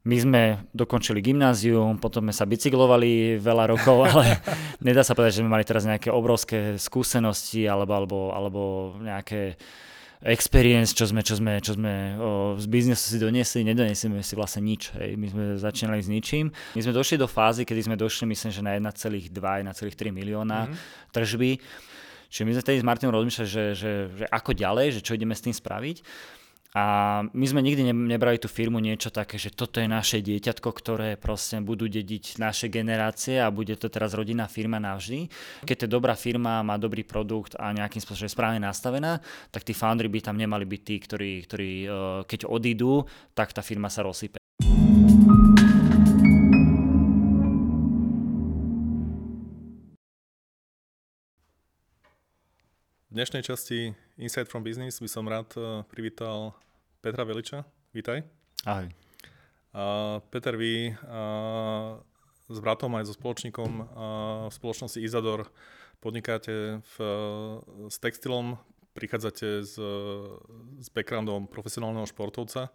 my sme dokončili gymnázium, potom sme sa bicyklovali veľa rokov, ale nedá sa povedať, že sme mali teraz nejaké obrovské skúsenosti alebo, alebo, alebo nejaké experience, čo sme, čo sme, čo sme o, z biznesu si doniesli, nedoniesieme si vlastne nič. Hej. My sme začínali s ničím. My sme došli do fázy, kedy sme došli, myslím, že na 1,2, 1,3 milióna mm-hmm. tržby. Čiže my sme tedy s Martinom rozmýšľali, že, že, že ako ďalej, že čo ideme s tým spraviť. A my sme nikdy nebrali tú firmu niečo také, že toto je naše dieťatko, ktoré proste budú dediť naše generácie a bude to teraz rodinná firma navždy. Keď to je dobrá firma, má dobrý produkt a nejakým spôsobom je správne nastavená, tak tí foundry by tam nemali byť tí, ktorí, ktorí e, keď odídu, tak tá firma sa rozsype. V dnešnej časti Insight from Business by som rád e, privítal Petra Veliča. Vítaj. Ahoj. Uh, Peter, vy uh, s bratom aj so spoločníkom uh, v spoločnosti Izador podnikáte v, s textilom, prichádzate s, s backgroundom profesionálneho športovca.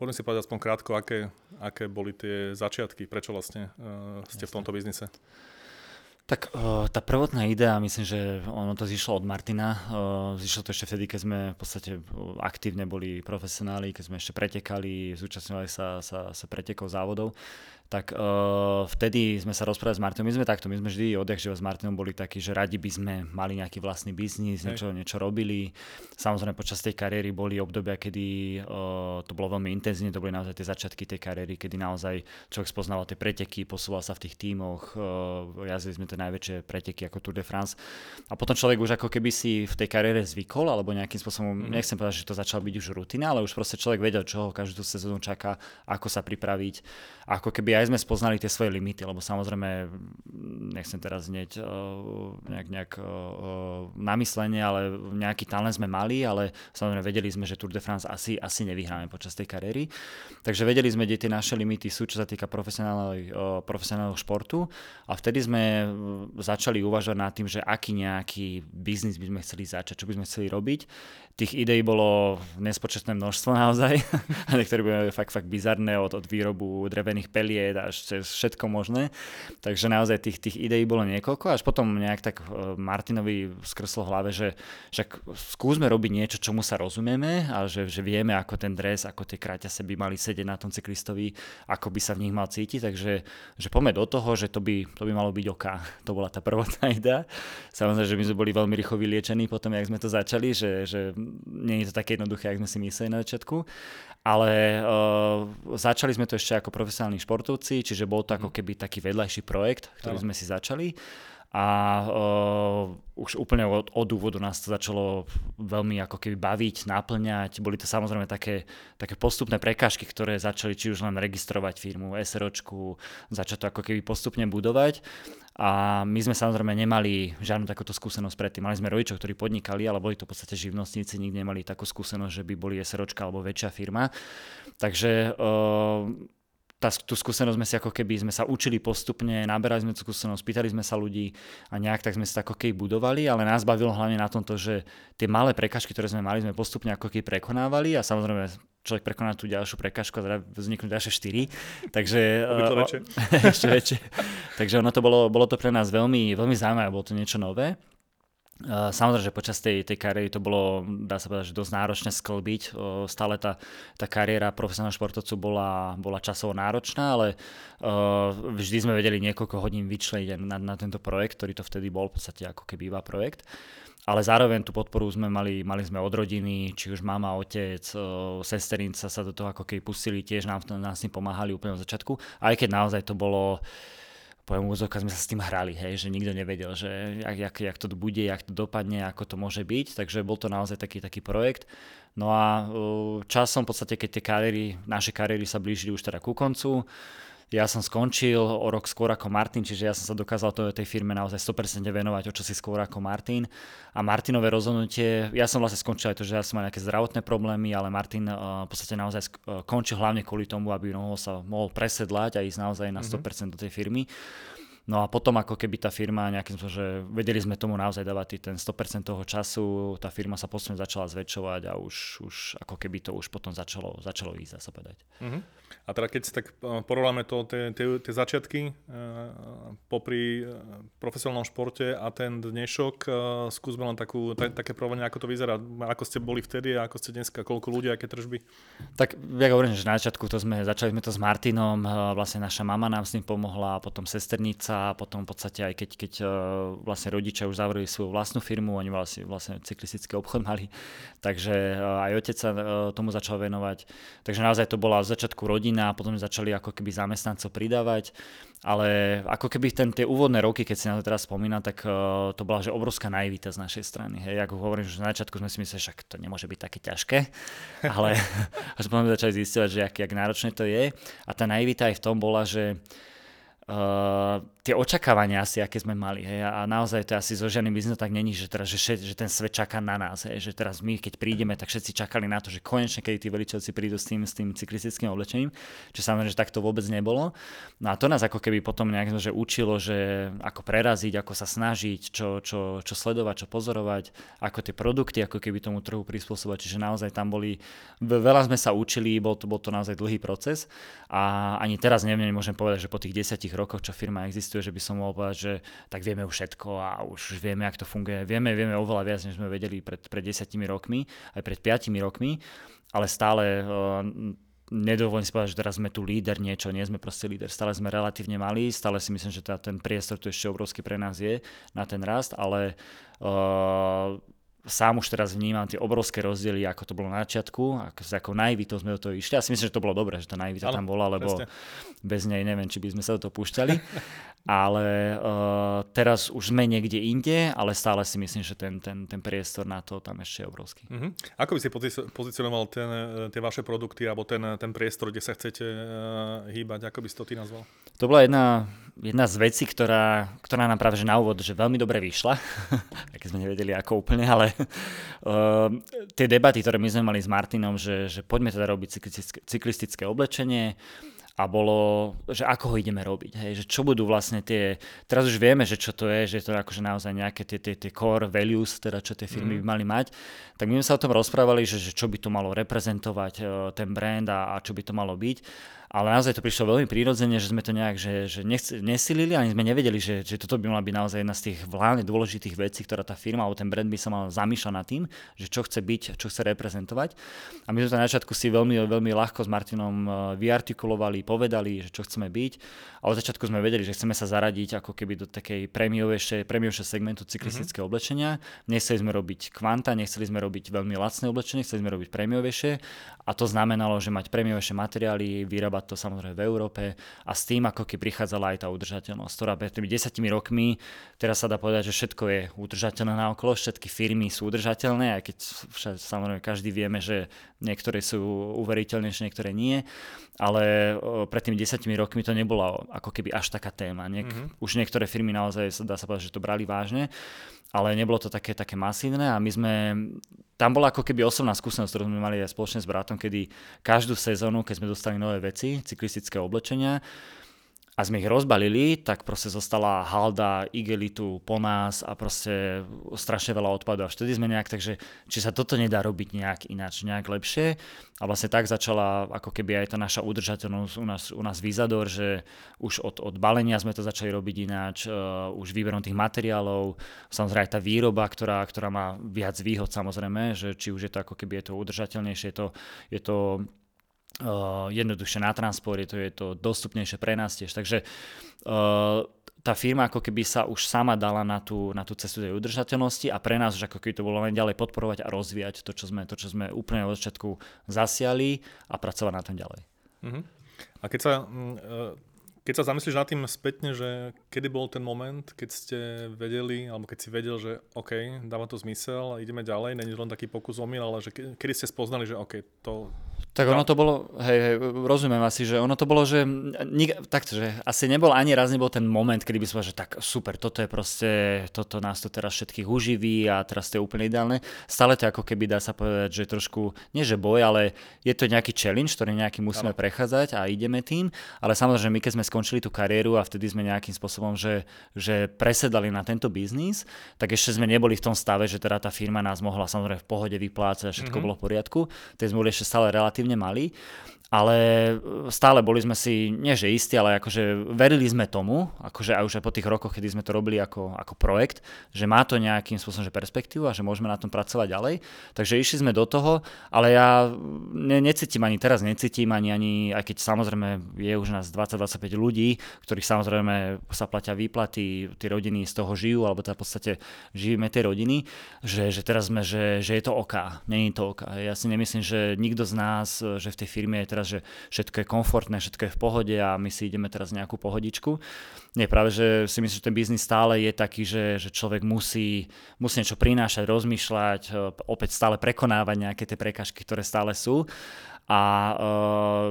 Poďme si povedať aspoň krátko, aké, aké boli tie začiatky, prečo vlastne uh, ste Jasne. v tomto biznise. Tak uh, tá prvotná idea, myslím, že ono to zišlo od Martina. Uh, zišlo to ešte vtedy, keď sme v podstate aktívne boli profesionáli, keď sme ešte pretekali, zúčastňovali sa, sa, sa pretekov závodov tak uh, vtedy sme sa rozprávali s Martinom. My sme takto, my sme vždy odjak, že s Martinom boli takí, že radi by sme mali nejaký vlastný biznis, niečo, niečo robili. Samozrejme počas tej kariéry boli obdobia, kedy uh, to bolo veľmi intenzívne, to boli naozaj tie začiatky tej kariéry, kedy naozaj človek spoznával tie preteky, posúval sa v tých tímoch, uh, jazdili sme tie najväčšie preteky ako Tour de France. A potom človek už ako keby si v tej kariére zvykol, alebo nejakým spôsobom, mm-hmm. nechcem povedať, že to začalo byť už rutina, ale už proste človek vedel, čo ho každú sezónu čaká, ako sa pripraviť, ako keby aj aj sme spoznali tie svoje limity, lebo samozrejme, nechcem teraz znieť uh, nejak, nejak uh, namyslenie, ale nejaký talent sme mali, ale samozrejme vedeli sme, že Tour de France asi, asi nevyhráme počas tej kariéry. Takže vedeli sme, kde tie naše limity sú, čo sa týka profesionálneho, profesionálneho športu a vtedy sme začali uvažovať nad tým, že aký nejaký biznis by sme chceli začať, čo by sme chceli robiť tých ideí bolo nespočetné množstvo naozaj. Niektoré boli fakt, fakt bizarné od, od výrobu drevených peliet až cez všetko možné. Takže naozaj tých, tých ideí bolo niekoľko. Až potom nejak tak e, Martinovi skrslo hlave, že však skúsme robiť niečo, čomu sa rozumieme a že, že vieme, ako ten dres, ako tie kraťase by mali sedieť na tom cyklistovi, ako by sa v nich mal cítiť. Takže že poďme do toho, že to by, to by malo byť oka. To bola tá prvotná idea. Samozrejme, že my sme boli veľmi rýchlo vyliečení potom, jak sme to začali, že, že nie je to také jednoduché, ako sme si mysleli na začiatku, ale uh, začali sme to ešte ako profesionálni športovci, čiže bol to ako mhm. keby taký vedľajší projekt, ktorý sme si začali a uh, už úplne od, od úvodu nás to začalo veľmi ako keby baviť, náplňať. Boli to samozrejme také, také postupné prekážky, ktoré začali či už len registrovať firmu, SROčku, začať to ako keby postupne budovať. A my sme samozrejme nemali žiadnu takúto skúsenosť predtým. Mali sme rodičov, ktorí podnikali, ale boli to v podstate živnostníci, nikdy nemali takú skúsenosť, že by boli SROčka alebo väčšia firma. Takže uh, tá, tú skúsenosť sme si ako keby sme sa učili postupne, naberali sme tú skúsenosť, pýtali sme sa ľudí a nejak tak sme sa ako keby budovali, ale nás bavilo hlavne na tomto, že tie malé prekažky, ktoré sme mali, sme postupne ako keby prekonávali a samozrejme človek prekoná tú ďalšiu prekažku a teda vzniknú ďalšie štyri. Takže, o, ešte väčšie. Takže ono to bolo, bolo to pre nás veľmi, veľmi zaujímavé, bolo to niečo nové. Samozrejme, že počas tej, tej kariéry to bolo, dá sa povedať, že dosť náročné sklbiť. Stále tá, tá kariéra profesionálneho športovcu bola, bola časovo náročná, ale vždy sme vedeli niekoľko hodín vyčleniť na, na tento projekt, ktorý to vtedy bol v podstate ako keby iba projekt. Ale zároveň tú podporu sme mali, mali sme od rodiny, či už mama, otec, sesterinca sa do toho ako keby pustili, tiež nám, nás s tým pomáhali úplne od začiatku. Aj keď naozaj to bolo, poviem úzok, sme sa s tým hrali, hej, že nikto nevedel, že jak, jak, jak to bude, jak to dopadne, ako to môže byť, takže bol to naozaj taký, taký projekt. No a časom v podstate, keď tie kariéry, naše kariéry sa blížili už teda ku koncu, ja som skončil o rok skôr ako Martin, čiže ja som sa dokázal to, tej firme naozaj 100% venovať o čosi skôr ako Martin. A Martinové rozhodnutie, ja som vlastne skončil aj to, že ja som mal nejaké zdravotné problémy, ale Martin uh, v podstate naozaj skončil hlavne kvôli tomu, aby mohol sa mohol presedlať a ísť naozaj na 100% mm-hmm. do tej firmy. No a potom ako keby tá firma nejakým spôsobom, že vedeli sme tomu naozaj dávať ten 100% toho času, tá firma sa postupne začala zväčšovať a už, už ako keby to už potom začalo, začalo ísť, sa povedať. Mm-hmm. A teda keď si tak e, porovnáme to, tie, tie, tie začiatky uh, popri profesionálnom športe a ten dnešok, uh, skúsme len takú, ta, také porovnanie, ako to vyzerá, ako ste boli vtedy a ako ste dneska, koľko ľudí, aké tržby? Tak ja hovorím, že na začiatku to sme, začali sme to s Martinom, vlastne naša mama nám s ním pomohla, potom sesternica, potom v podstate aj keď, keď vlastne rodičia už zavreli svoju vlastnú firmu, oni vlastne, vlastne cyklistický obchod mali, takže aj otec sa tomu začal venovať. Takže naozaj to bola v začiatku rodina, rodina a potom začali ako keby zamestnancov pridávať. Ale ako keby ten, tie úvodné roky, keď si na to teraz spomínam, tak uh, to bola že obrovská naivita z našej strany. Hej, ako hovorím, že na začiatku sme si mysleli, že to nemôže byť také ťažké, ale až potom začali zistiť, že jak, jak náročné to je. A tá naivita aj v tom bola, že uh, tie očakávania asi, aké sme mali. Hej, a naozaj to asi so žiadnym biznesom tak není, že, teraz, že, šet, že ten svet čaká na nás. Hej, že teraz my, keď prídeme, tak všetci čakali na to, že konečne, keď tí veličovci prídu s tým, s tým cyklistickým oblečením, čo samozrejme, že tak to vôbec nebolo. No a to nás ako keby potom nejak že učilo, že ako preraziť, ako sa snažiť, čo, čo, čo sledovať, čo pozorovať, ako tie produkty, ako keby tomu trhu prispôsobovať. Čiže naozaj tam boli, veľa sme sa učili, bol to, bol to naozaj dlhý proces a ani teraz neviem, nemôžem povedať, že po tých desiatich rokoch, čo firma existuje, že by som mohol povedať, že tak vieme už všetko a už vieme, ako to funguje. Vieme, vieme oveľa viac, než sme vedeli pred, pred desiatimi rokmi, aj pred piatimi rokmi, ale stále uh, nedovolím si povedať, že teraz sme tu líder niečo, nie sme proste líder. Stále sme relatívne malí, stále si myslím, že tá, ten priestor tu ešte obrovský pre nás je na ten rast, ale uh, sám už teraz vnímam tie obrovské rozdiely, ako to bolo na začiatku, ako, s akou naivitou sme do toho išli. Ja si myslím, že to bolo dobré, že tá naivita tam bola, lebo presne. bez nej neviem, či by sme sa do toho púšťali. ale uh, teraz už sme niekde inde, ale stále si myslím, že ten, ten, ten priestor na to tam ešte je obrovský. Uh-huh. Ako by si pozicionoval ten, tie vaše produkty alebo ten, ten priestor, kde sa chcete uh, hýbať? Ako by si to ty nazval? To bola jedna, jedna z vecí, ktorá, ktorá nám práve že na úvod že veľmi dobre vyšla, keď sme nevedeli ako úplne, ale uh, tie debaty, ktoré my sme mali s Martinom, že, že poďme teda robiť cyklistické, cyklistické oblečenie, a bolo, že ako ho ideme robiť, hej, že čo budú vlastne tie, teraz už vieme, že čo to je, že to je akože naozaj nejaké tie, tie, tie core values, teda čo tie firmy mm. by mali mať, tak my sme sa o tom rozprávali, že, že čo by to malo reprezentovať uh, ten brand a, a čo by to malo byť ale naozaj to prišlo veľmi prírodzene, že sme to nejak že, že nechce, nesilili, ani sme nevedeli, že, že toto by mala byť naozaj jedna z tých hlavne dôležitých vecí, ktorá tá firma alebo ten brand by sa mal zamýšľať nad tým, že čo chce byť, čo chce reprezentovať. A my sme to na začiatku si veľmi, veľmi ľahko s Martinom e, vyartikulovali, povedali, že čo chceme byť. A od začiatku sme vedeli, že chceme sa zaradiť ako keby do takej prémiovejšej, prémiovejšej segmentu cyklistického mm-hmm. oblečenia. Nechceli sme robiť kvanta, nechceli sme robiť veľmi lacné oblečenie, chceli sme robiť prémiovejšie. A to znamenalo, že mať prémiovejšie materiály, vyrábať to samozrejme v Európe a s tým ako keď prichádzala aj tá udržateľnosť, ktorá pred tými desiatimi rokmi, teraz sa dá povedať, že všetko je udržateľné na okolo, všetky firmy sú udržateľné, aj keď však, samozrejme každý vieme, že niektoré sú uveriteľnejšie, niektoré nie, ale pred tými desiatimi rokmi to nebola ako keby až taká téma. Niek- mm-hmm. Už niektoré firmy naozaj dá sa povedať, že to brali vážne ale nebolo to také, také masívne a my sme, tam bola ako keby osobná skúsenosť, ktorú sme mali aj spoločne s bratom, kedy každú sezónu, keď sme dostali nové veci, cyklistické oblečenia, a sme ich rozbalili, tak proste zostala halda igelitu po nás a proste strašne veľa odpadov. A vtedy sme nejak, takže či sa toto nedá robiť nejak ináč, nejak lepšie. A vlastne tak začala ako keby aj tá naša udržateľnosť u nás, u nás Vizador, že už od, od balenia sme to začali robiť ináč, uh, už výberom tých materiálov, samozrejme aj tá výroba, ktorá, ktorá má viac výhod samozrejme, že či už je to ako keby je to udržateľnejšie, je to, je to uh, jednoduchšie na transport, to, je to dostupnejšie pre nás tiež. Takže uh, tá firma ako keby sa už sama dala na tú, na tú cestu tej udržateľnosti a pre nás už ako keby to bolo len ďalej podporovať a rozvíjať to, čo sme, to, čo sme úplne od začiatku zasiali a pracovať na tom ďalej. Uh-huh. A keď sa, e, keď sa zamyslíš nad tým spätne, že kedy bol ten moment, keď ste vedeli, alebo keď si vedel, že OK, dáva to zmysel a ideme ďalej, není len taký pokus omyl, ale že kedy ste spoznali, že OK, to, tak ono to bolo, hej, hej, rozumiem asi, že ono to bolo, že nik, takto, že asi nebol ani raz nebol ten moment, kedy by som že tak super, toto je proste, toto nás to teraz všetkých uživí a teraz to je úplne ideálne. Stále to ako keby dá sa povedať, že trošku, nie že boj, ale je to nejaký challenge, ktorý nejaký musíme prechádzať a ideme tým, ale samozrejme my keď sme skončili tú kariéru a vtedy sme nejakým spôsobom, že, že presedali na tento biznis, tak ešte sme neboli v tom stave, že teda tá firma nás mohla samozrejme v pohode vyplácať a všetko mm-hmm. bolo v poriadku. Teď sme boli ešte stále relatívne malí ale e, stále boli sme si, nie že istí, ale akože verili sme tomu, akože aj už aj po tých rokoch, kedy sme to robili ako, ako projekt, že má to nejakým spôsobom že perspektívu a že môžeme na tom pracovať ďalej. Takže išli sme do toho, ale ja ne, necítim ani teraz, necítim ani, ani, aj keď samozrejme je už nás 20-25 ľudí, ktorých samozrejme sa platia výplaty, tí rodiny z toho žijú, alebo teda v podstate žijeme tie rodiny, že, že teraz sme, že, že je to OK, není to OK. Ja si nemyslím, že nikto z nás, že v tej firme je teraz teraz, že všetko je komfortné, všetko je v pohode a my si ideme teraz nejakú pohodičku. Nie, práve, že si myslím, že ten biznis stále je taký, že, že človek musí, musí niečo prinášať, rozmýšľať, e, opäť stále prekonávať nejaké tie prekažky, ktoré stále sú. A uh,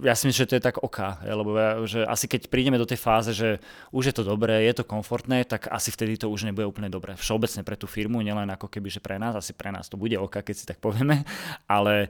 ja si myslím, že to je tak oka, lebo ja, že asi keď prídeme do tej fáze, že už je to dobré, je to komfortné, tak asi vtedy to už nebude úplne dobré. Všeobecne pre tú firmu, nielen ako keby, že pre nás, asi pre nás to bude oka, keď si tak povieme, ale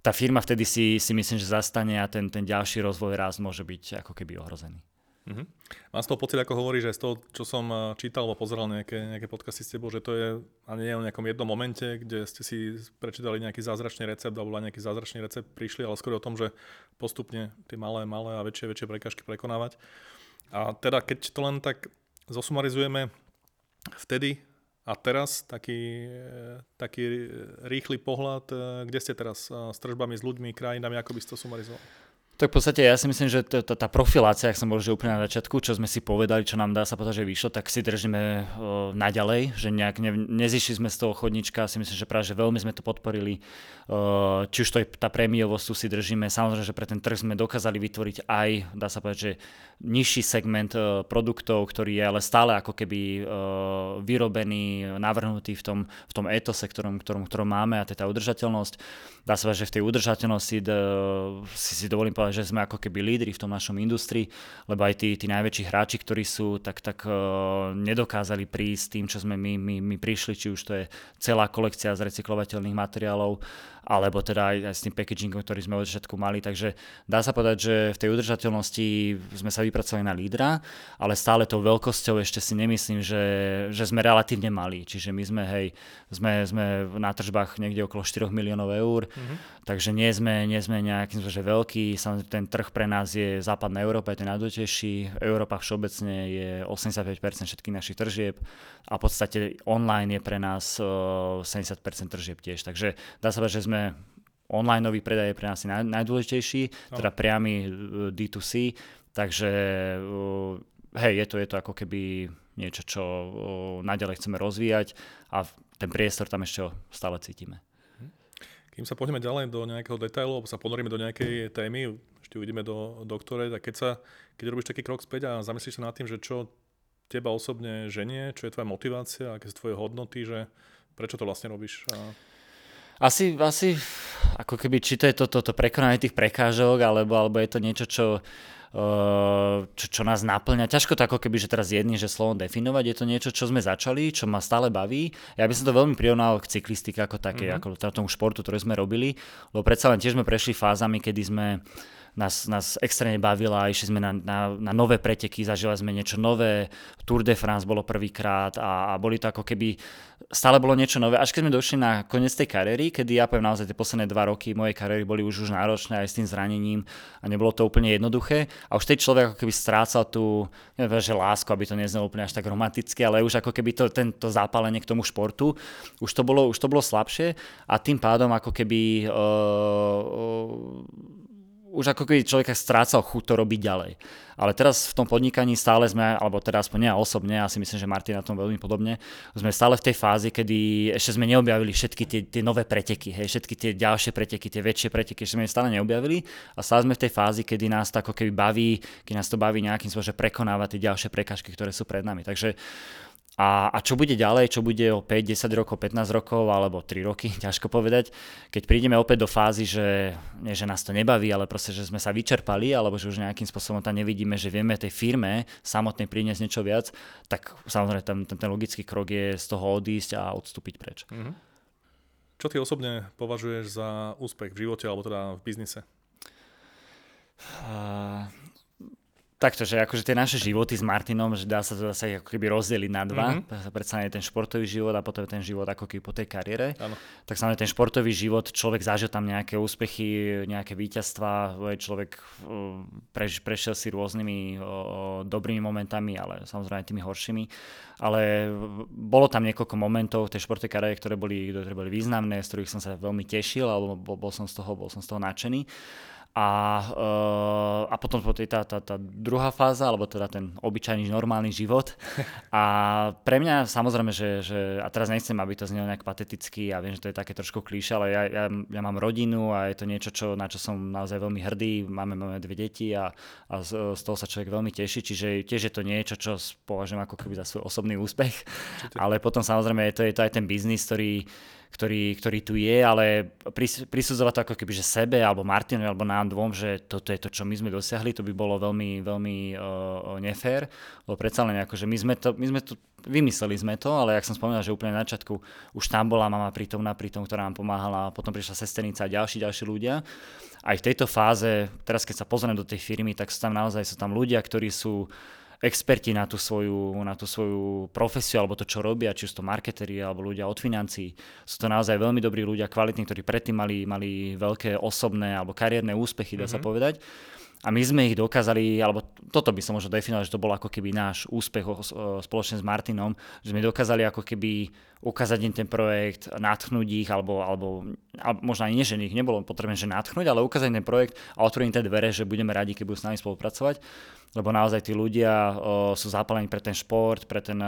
tá firma vtedy si, si myslím, že zastane a ten, ten ďalší rozvoj raz môže byť ako keby ohrozený. Mm-hmm. Mám z toho pocit, ako hovoríš, že z toho, čo som eh, čítal alebo pozeral nejaké, nejaké podcasty s tebou, že to je ani nie o nejakom jednom momente, kde ste si prečítali nejaký zázračný recept alebo nejaký zázračný recept prišli, ale skôr o tom, že postupne tie malé, malé a väčšie, väčšie prekažky prekonávať. A teda, keď to len tak zosumarizujeme, vtedy a teraz taký, taký rýchly pohľad, eh, kde ste teraz eh, s tržbami, s ľuďmi, krajinami, ako by ste to sumarizoval? Tak v podstate ja si myslím, že t- t- tá profilácia, ak som bol že úplne na začiatku, čo sme si povedali, čo nám dá sa povedať, že vyšlo, tak si držíme uh, naďalej, že nejak ne, nezišli sme z toho chodnička, si myslím, že práve že veľmi sme to podporili, uh, či už to je tá prémiovosť, tu si držíme, samozrejme, že pre ten trh sme dokázali vytvoriť aj, dá sa povedať, že nižší segment uh, produktov, ktorý je ale stále ako keby uh, vyrobený, navrhnutý v tom, v tom etose, ktorom, ktorom, ktorom máme a to je tá udržateľnosť. Dá sa povedať, že v tej udržateľnosti d- si, si dovolím povedať, že sme ako keby lídri v tom našom industrii, lebo aj tí, tí najväčší hráči, ktorí sú, tak, tak uh, nedokázali prísť tým, čo sme my, my, my prišli, či už to je celá kolekcia z recyklovateľných materiálov, alebo teda aj, aj s tým packagingom, ktorý sme od začiatku mali. Takže dá sa povedať, že v tej udržateľnosti sme sa vypracovali na lídra, ale stále tou veľkosťou ešte si nemyslím, že, že sme relatívne malí. Čiže my sme, hej, sme, sme na tržbách niekde okolo 4 miliónov eur, mm-hmm. takže nie sme, nie sme nejakým že veľký. Samozrejme, ten trh pre nás je západná Európa, je to najdôležitejší. Európa všeobecne je 85% všetkých našich tržieb a v podstate online je pre nás 70% tržieb tiež. Takže dá sa povedať, že sme online predaj je pre nás naj, najdôležitejší, no. teda priamy e, D2C, takže e, hej, je to, je to ako keby niečo, čo e, naďalej chceme rozvíjať a ten priestor tam ešte stále cítime. Kým sa poďme ďalej do nejakého detailu, alebo sa ponoríme do nejakej témy, ešte uvidíme do, do ktorej, tak keď, sa, keď robíš taký krok späť a zamyslíš sa nad tým, že čo teba osobne ženie, čo je tvoja motivácia, aké sú tvoje hodnoty, že prečo to vlastne robíš? A asi, asi ako keby, či to je toto to, to prekonanie tých prekážok, alebo, alebo je to niečo, čo, uh, čo, čo nás naplňa. Ťažko to ako keby, že teraz jedný, že slovom definovať, je to niečo, čo sme začali, čo ma stále baví. Ja by som to veľmi prirovnal k cyklistike ako také, mm-hmm. ako tomu športu, ktorý sme robili, lebo predsa len tiež sme prešli fázami, kedy sme nás, nás extrémne bavila, išli sme na, na, na nové preteky, zažili sme niečo nové, Tour de France bolo prvýkrát a, a boli to ako keby, stále bolo niečo nové, až keď sme došli na koniec tej kariéry, kedy ja poviem naozaj tie posledné dva roky mojej kariéry boli už, už náročné aj s tým zranením a nebolo to úplne jednoduché. A už tej človek ako keby strácal tú, neviem, že lásku, aby to neznelo úplne až tak romanticky, ale už ako keby to, tento zápalenie k tomu športu, už to bolo, už to bolo slabšie. A tým pádom ako keby uh, uh, už ako keby človek strácal chuť to robiť ďalej. Ale teraz v tom podnikaní stále sme, alebo teda aspoň ja osobne, ja si myslím, že Martin na tom veľmi podobne, sme stále v tej fázi, kedy ešte sme neobjavili všetky tie, tie nové preteky, hej, všetky tie ďalšie preteky, tie väčšie preteky, ešte sme stále neobjavili a stále sme v tej fázi, kedy nás to ako keby baví, keď nás to baví nejakým spôsobom, že prekonávať tie ďalšie prekažky, ktoré sú pred nami. Takže a, a čo bude ďalej, čo bude o 5, 10 rokov, 15 rokov alebo 3 roky, ťažko povedať. Keď prídeme opäť do fázy, že, nie, že nás to nebaví, ale proste, že sme sa vyčerpali alebo že už nejakým spôsobom tam nevidíme, že vieme tej firme samotnej priniesť niečo viac, tak samozrejme ten, ten, ten logický krok je z toho odísť a odstúpiť preč. Mm-hmm. Čo ty osobne považuješ za úspech v živote alebo teda v biznise? Uh, Takto, že akože tie naše životy s Martinom, že dá sa to zase ako keby rozdeliť na dva. Mm-hmm. Predsa je ten športový život a potom ten život ako keby po tej kariére. Ano. Tak samozrejme ten športový život, človek zažil tam nejaké úspechy, nejaké víťazstva, človek preš, prešiel si rôznymi o, dobrými momentami, ale samozrejme tými horšími. Ale bolo tam niekoľko momentov v tej športovej kariére, ktoré boli, ktoré boli významné, z ktorých som sa veľmi tešil, alebo bol, bol som z toho, bol som z toho nadšený. A, uh, a potom po tej, tá, tá, tá druhá fáza, alebo teda ten obyčajný normálny život. A pre mňa samozrejme, že, že a teraz nechcem, aby to znelo nejak pateticky a viem, že to je také trošku klíše, ale ja, ja, ja mám rodinu a je to niečo, čo, na čo som naozaj veľmi hrdý. Máme, máme dve deti a, a z, z toho sa človek veľmi teší, čiže tiež je to niečo, čo považujem ako keby za svoj osobný úspech. Ale potom samozrejme je to, je to aj ten biznis, ktorý ktorý, ktorý tu je, ale pris, prisudzovať to ako keby, že sebe, alebo Martinovi, alebo nám dvom, že toto je to, čo my sme dosiahli, to by bolo veľmi, veľmi uh, nefér, lebo predsa len ako, že my sme to, my sme to, vymysleli sme to, ale jak som spomínal, že úplne na začiatku už tam bola mama prítomná, prítom, ktorá nám pomáhala, potom prišla sesternica a ďalší, ďalší ľudia. Aj v tejto fáze, teraz keď sa pozriem do tej firmy, tak sú tam naozaj sú tam ľudia, ktorí sú experti na tú svoju, na tú svoju profesiu alebo to, čo robia, či sú to marketeri alebo ľudia od financií. Sú to naozaj veľmi dobrí ľudia, kvalitní, ktorí predtým mali, mali veľké osobné alebo kariérne úspechy, dá mm-hmm. sa mhm. povedať. A my sme ich dokázali, alebo toto by som možno definoval, že to bol ako keby náš úspech spoločne s Martinom, že sme dokázali ako keby ukázať im ten projekt, natchnúť ich, alebo, alebo, alebo možno ani nie, že ich nebolo potrebné, že natchnúť, ale ukázať ten projekt a otvoriť tie dvere, že budeme radi, keď budú s nami spolupracovať lebo naozaj tí ľudia sú zapálení pre ten šport, pre, ten,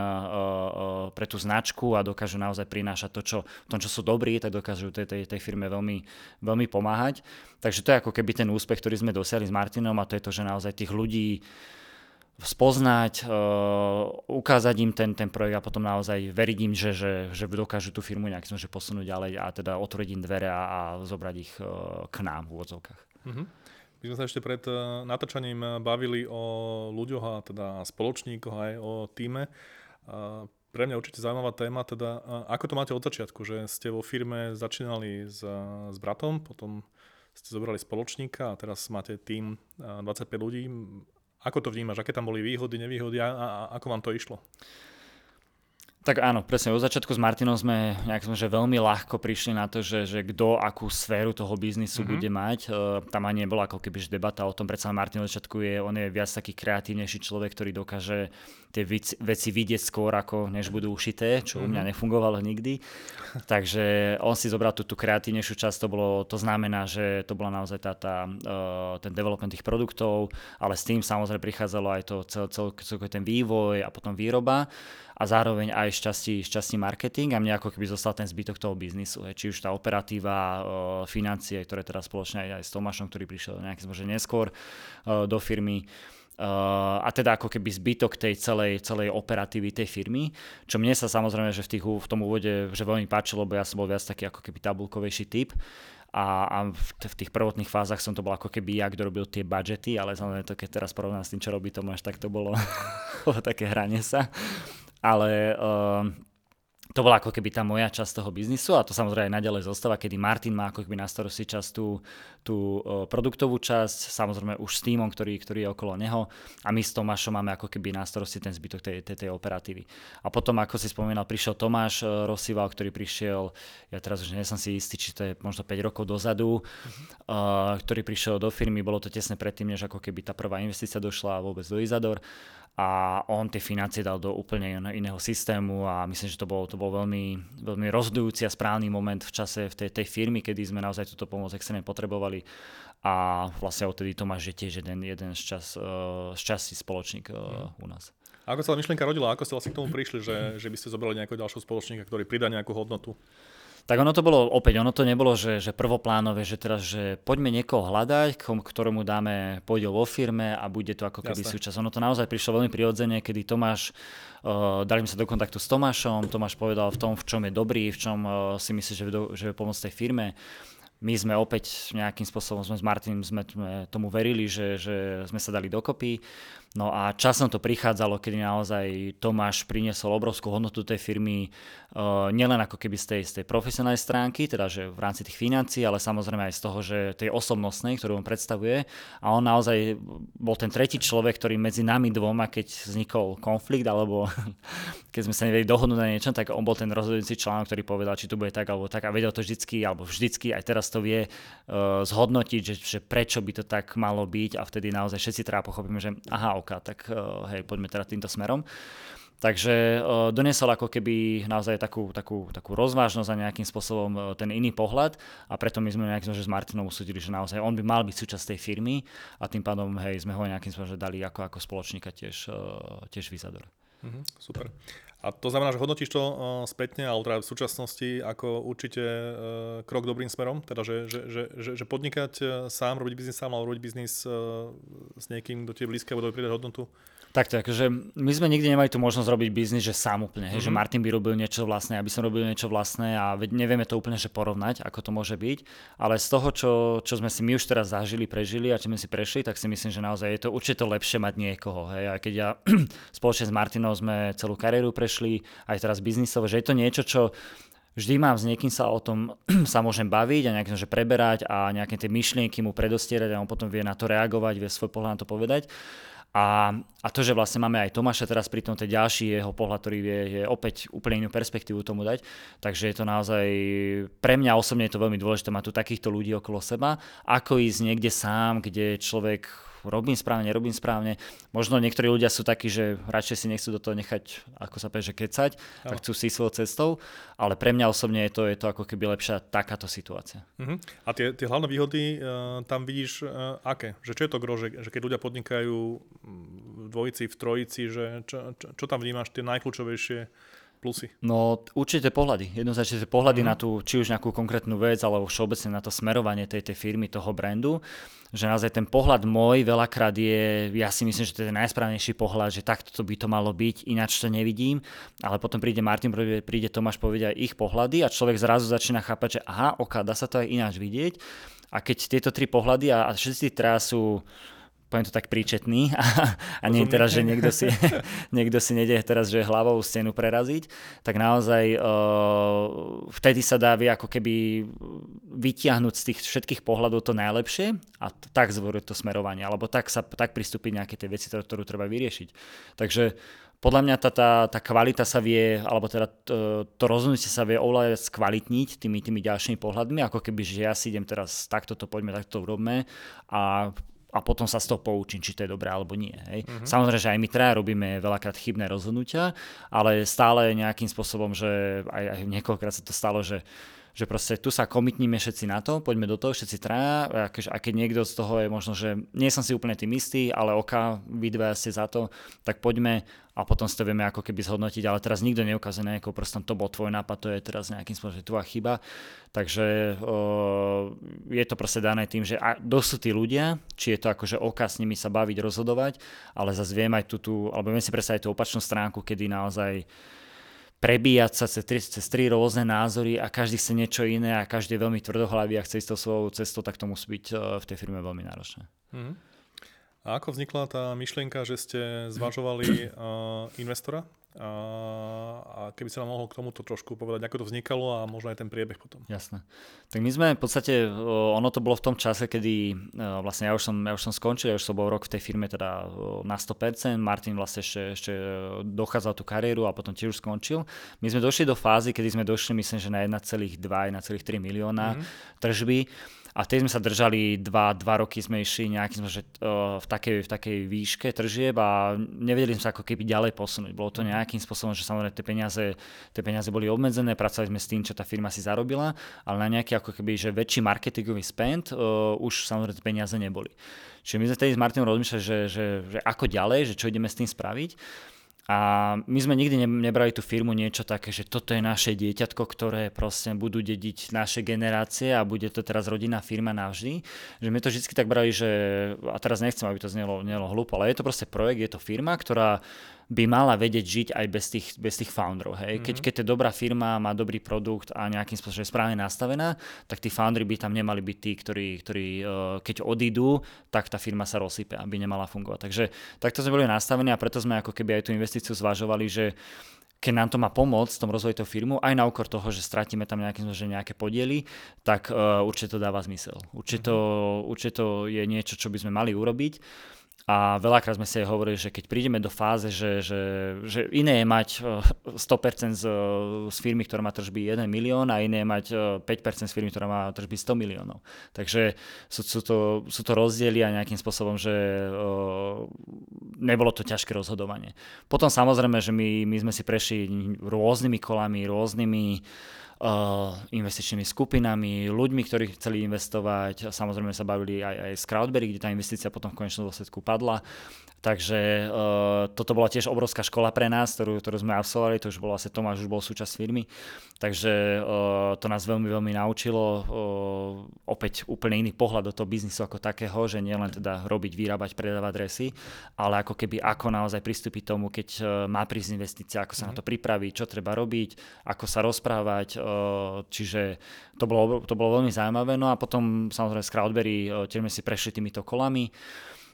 pre tú značku a dokážu naozaj prinášať to, čo, tom, čo sú dobrí, tak dokážu tej, tej, tej firme veľmi, veľmi pomáhať. Takže to je ako keby ten úspech, ktorý sme dosiahli s Martinom a to je to, že naozaj tých ľudí spoznať, ukázať im ten, ten projekt a potom naozaj veriť im, že, že, že dokážu tú firmu nejak že posunúť ďalej a teda otvoriť im dvere a, a zobrať ich k nám v úvodzovkách. Mm-hmm. My sme sa ešte pred eh, natáčaním eh, bavili o ľuďoch a teda spoločníkoch aj o týme. Pre mňa určite zaujímavá téma, teda ako to máte od začiatku, že ste vo firme začínali s, s bratom, potom ste zobrali spoločníka a teraz máte tým 25 ľudí. Ako to vnímaš? Aké tam boli výhody, nevýhody a, a ako vám to išlo? Tak áno, presne. Od začiatku s Martinom sme nejak sme, že veľmi ľahko prišli na to, že, že kto akú sféru toho biznisu mm-hmm. bude mať. Uh, tam ani nebola ako keby debata o tom, predsa Martin od začiatku je, on je viac taký kreatívnejší človek, ktorý dokáže tie veci, veci vidieť skôr, ako než budú ušité, čo mm-hmm. u mňa mhm. nefungovalo nikdy. Takže on si zobral tú, tú kreatívnejšiu časť, to, bolo, to znamená, že to bola naozaj tá, tá, uh, ten development tých produktov, ale s tým samozrejme prichádzalo aj to cel, cel, cel, ten vývoj a potom výroba a zároveň aj šťastí, šťastí marketing a mne ako keby zostal ten zbytok toho biznisu. Či už tá operatíva, financie, ktoré teraz spoločne aj, aj s Tomášom, ktorý prišiel nejakým možno neskôr do firmy, Uh, a teda ako keby zbytok tej celej, celej operatívy tej firmy, čo mne sa samozrejme, že v, tých, v tom úvode že veľmi páčilo, lebo ja som bol viac taký ako keby tabulkovejší typ. A, a v, v tých prvotných fázach som to bol ako keby ja, kto robil tie budžety, ale samozrejme to keď teraz porovnám s tým, čo robí Tomáš, tak to bolo, bolo také hranie sa ale uh, to bola ako keby tá moja časť toho biznisu a to samozrejme aj naďalej zostáva, kedy Martin má ako keby na starosti časť tú, tú uh, produktovú časť, samozrejme už s týmom, ktorý, ktorý je okolo neho a my s Tomášom máme ako keby na starosti ten zbytok tej, tej, tej operatívy. A potom, ako si spomínal, prišiel Tomáš uh, Rosival, ktorý prišiel, ja teraz už nie som si istý, či to je možno 5 rokov dozadu, uh, ktorý prišiel do firmy, bolo to tesne predtým, než ako keby tá prvá investícia došla vôbec do Izador a on tie financie dal do úplne iného systému a myslím, že to bol, to bol veľmi, veľmi rozhodujúci a správny moment v čase v tej, tej firmy, kedy sme naozaj túto pomoc extrémne potrebovali a vlastne odtedy to máš, že tiež jeden, jeden z, čas, uh, z časti spoločník uh, u nás. A ako sa myšlienka rodila? Ako ste vlastne k tomu prišli, že, že by ste zobrali nejakého ďalšieho spoločníka, ktorý pridá nejakú hodnotu? Tak ono to bolo, opäť, ono to nebolo, že, že prvoplánové, že teraz, že poďme niekoho hľadať, ktorému dáme podiel vo firme a bude to ako keby súčasť. Ono to naozaj prišlo veľmi prirodzene, kedy Tomáš, uh, dali sa do kontaktu s Tomášom, Tomáš povedal v tom, v čom je dobrý, v čom uh, si myslí, že, že vie pomôcť tej firme. My sme opäť nejakým spôsobom sme s Martinom sme tomu verili, že, že sme sa dali dokopy No a časom to prichádzalo, kedy naozaj Tomáš priniesol obrovskú hodnotu tej firmy, uh, nielen ako keby z tej, z tej profesionálnej stránky, teda že v rámci tých financií, ale samozrejme aj z toho, že tej osobnostnej, ktorú on predstavuje. A on naozaj bol ten tretí človek, ktorý medzi nami dvoma, keď vznikol konflikt, alebo keď sme sa nevedeli dohodnúť na niečom, tak on bol ten rozhodujúci článok, ktorý povedal, či to bude tak alebo tak a vedel to vždycky, alebo vždycky, aj teraz to vie uh, zhodnotiť, že, že prečo by to tak malo byť a vtedy naozaj všetci teda pochopíme, že aha, ok, tak uh, hej, poďme teda týmto smerom. Takže uh, doniesol ako keby naozaj takú, takú, takú rozvážnosť a nejakým spôsobom uh, ten iný pohľad a preto my sme nejakým že s Martinom usúdili, že naozaj on by mal byť súčasť tej firmy a tým pádom hej, sme ho nejakým spôsobom dali ako, ako spoločníka tiež, tiež Vizador. Mm-hmm, super. A to znamená, že hodnotíš to uh, spätne, ale teda v súčasnosti ako určite uh, krok dobrým smerom, teda že, že, že, že, že podnikať uh, sám, robiť biznis sám, ale robiť biznis s niekým, kto ti je blízky, alebo pridať hodnotu, Takto, akože my sme nikdy nemali tú možnosť robiť biznis, že sám úplne, mm-hmm. že mhm. Martin by robil niečo vlastné, aby som robil niečo vlastné a nevieme to úplne že porovnať, ako to môže byť, ale z toho, čo, čo sme si my už teraz zažili, prežili a čo sme si prešli, tak si myslím, že naozaj je to určite lepšie mať niekoho. Hej. A keď ja spoločne s Martinom sme celú kariéru prešli, aj teraz biznisové, že je to niečo, čo vždy mám s niekým sa o tom sa môžem baviť a nejakým že preberať a nejaké tie myšlienky mu predostierať a on potom vie na to reagovať, vie svoj pohľad na to povedať. A, a to, že vlastne máme aj Tomáša teraz pri tom, ten ďalší jeho pohľad, ktorý vie, je opäť úplne inú perspektívu tomu dať. Takže je to naozaj, pre mňa osobne je to veľmi dôležité mať tu takýchto ľudí okolo seba, ako ísť niekde sám, kde človek robím správne, nerobím správne. Možno niektorí ľudia sú takí, že radšej si nechcú do toho nechať, ako sa povie, že kecať, no. tak chcú si svojou cestou, ale pre mňa osobne je to, je to ako keby lepšia takáto situácia. Uh-huh. A tie, tie hlavné výhody uh, tam vidíš uh, aké? Že čo je to gro, že, že keď ľudia podnikajú v dvojici, v trojici, že čo, čo, čo tam vnímaš tie najkľúčovejšie plusy? No určite pohľady. Jednoznačne pohľady mm. na tú, či už nejakú konkrétnu vec, alebo všeobecne na to smerovanie tej, tej firmy, toho brandu. Že naozaj ten pohľad môj veľakrát je, ja si myslím, že to je ten najsprávnejší pohľad, že takto to by to malo byť, ináč to nevidím. Ale potom príde Martin, príde Tomáš povedať aj ich pohľady a človek zrazu začína chápať, že aha, ok, dá sa to aj ináč vidieť. A keď tieto tri pohľady a, a všetci teraz sú poviem to tak príčetný a, a nie teraz, že niekto si, niekto si nedie teraz, že hlavou stenu preraziť, tak naozaj vtedy sa dá vie ako keby vytiahnuť z tých všetkých pohľadov to najlepšie a tak zvoriť to smerovanie, alebo tak, sa, tak pristúpiť nejaké tie veci, ktorú treba vyriešiť. Takže podľa mňa tá, tá, tá kvalita sa vie, alebo teda to, to rozhodnutie sa vie oveľa skvalitniť tými, tými ďalšími pohľadmi, ako keby, že ja si idem teraz takto to poďme, takto to urobme a a potom sa z toho poučím, či to je dobré alebo nie. Hej. Uh-huh. Samozrejme, že aj my traja robíme veľakrát chybné rozhodnutia, ale stále nejakým spôsobom, že aj, aj niekoľkokrát sa to stalo, že že proste tu sa komitníme všetci na to, poďme do toho všetci traja a keď niekto z toho je možno, že nie som si úplne tým istý, ale oka, vy dva ste za to, tak poďme a potom si to vieme ako keby zhodnotiť, ale teraz nikto neukazuje nejakou prstom, to bol tvoj nápad, to je teraz nejakým spôsobom tvoja chyba, takže o, je to proste dané tým, že kto sú tí ľudia, či je to akože oka s nimi sa baviť, rozhodovať, ale zase viem aj tú alebo viem si predstaviť tú opačnú stránku, kedy naozaj prebíjať sa cez tri, cez tri rôzne názory a každý chce niečo iné a každý je veľmi tvrdohlavý a chce ísť tou svojou cestou, tak to musí byť eh, v tej firme veľmi náročné. Mm-hmm. A ako vznikla tá myšlienka, že ste zvažovali uh, investora a, a keby sa nám mohol k tomuto trošku povedať, ako to vznikalo a možno aj ten priebeh potom. Jasné. Tak my sme v podstate, ono to bolo v tom čase, kedy vlastne ja už som, ja už som skončil, ja už som bol rok v tej firme teda na 100%, Martin vlastne ešte, ešte dochádzal tú kariéru a potom tiež už skončil. My sme došli do fázy, kedy sme došli myslím, že na 1,2, 1,3 milióna mm-hmm. tržby a tej sme sa držali dva, dva roky, sme išli nejakým, že, uh, v, takej, v takej výške tržieb a nevedeli sme sa ako keby ďalej posunúť. Bolo to nejakým spôsobom, že samozrejme tie peniaze, tie peniaze boli obmedzené, pracovali sme s tým, čo tá firma si zarobila, ale na nejaký ako keby, že väčší marketingový spend uh, už samozrejme tie peniaze neboli. Čiže my sme tedy s Martinom rozmýšľali, že, že, že ako ďalej, že čo ideme s tým spraviť. A my sme nikdy nebrali tú firmu niečo také, že toto je naše dieťatko, ktoré proste budú dediť naše generácie a bude to teraz rodinná firma navždy. Že my to vždy tak brali, že, a teraz nechcem, aby to znelo, znelo hlúpo, ale je to proste projekt, je to firma, ktorá by mala vedieť žiť aj bez tých, bez tých founderov. Hej? Keď, keď je dobrá firma, má dobrý produkt a nejakým spôsobom je správne nastavená, tak tí foundry by tam nemali byť tí, ktorí, ktorí keď odídu, tak tá firma sa rozsype, aby nemala fungovať. Takže takto sme boli nastavení a preto sme ako keby aj tú investíciu zvažovali, že keď nám to má pomôcť v tom rozvoji toho firmu, aj na úkor toho, že stratíme tam nejaké, že nejaké podiely, tak uh, určite to dáva zmysel. Určite to, určite to je niečo, čo by sme mali urobiť. A veľakrát sme si aj hovorili, že keď prídeme do fáze, že, že, že iné je mať 100% eh, z, z firmy, ktorá má tržby 1 milión a iné je mať 5% eh, z firmy, ktorá má tržby 100 miliónov. Takže sú, sú, to, sú to rozdiely a nejakým spôsobom, že uh, nebolo to ťažké rozhodovanie. Potom samozrejme, že my, my sme si prešli rôznymi kolami, rôznymi investičnými skupinami, ľuďmi, ktorí chceli investovať. Samozrejme sa bavili aj, aj z Crowdberry, kde tá investícia potom v konečnom dôsledku padla. Takže uh, toto bola tiež obrovská škola pre nás, ktorú, ktorú sme absolvovali, to už bol vlastne Tomáš, už bol súčasť firmy, takže uh, to nás veľmi, veľmi naučilo. Uh, opäť úplne iný pohľad do toho biznisu ako takého, že nielen teda robiť, vyrábať, predávať dresy, ale ako keby ako naozaj pristúpiť tomu, keď uh, má prísť investícia, ako sa mm. na to pripraviť, čo treba robiť, ako sa rozprávať, uh, čiže to bolo, to bolo veľmi zaujímavé. No a potom samozrejme z Crowdberry uh, tiež sme si prešli týmito kolami.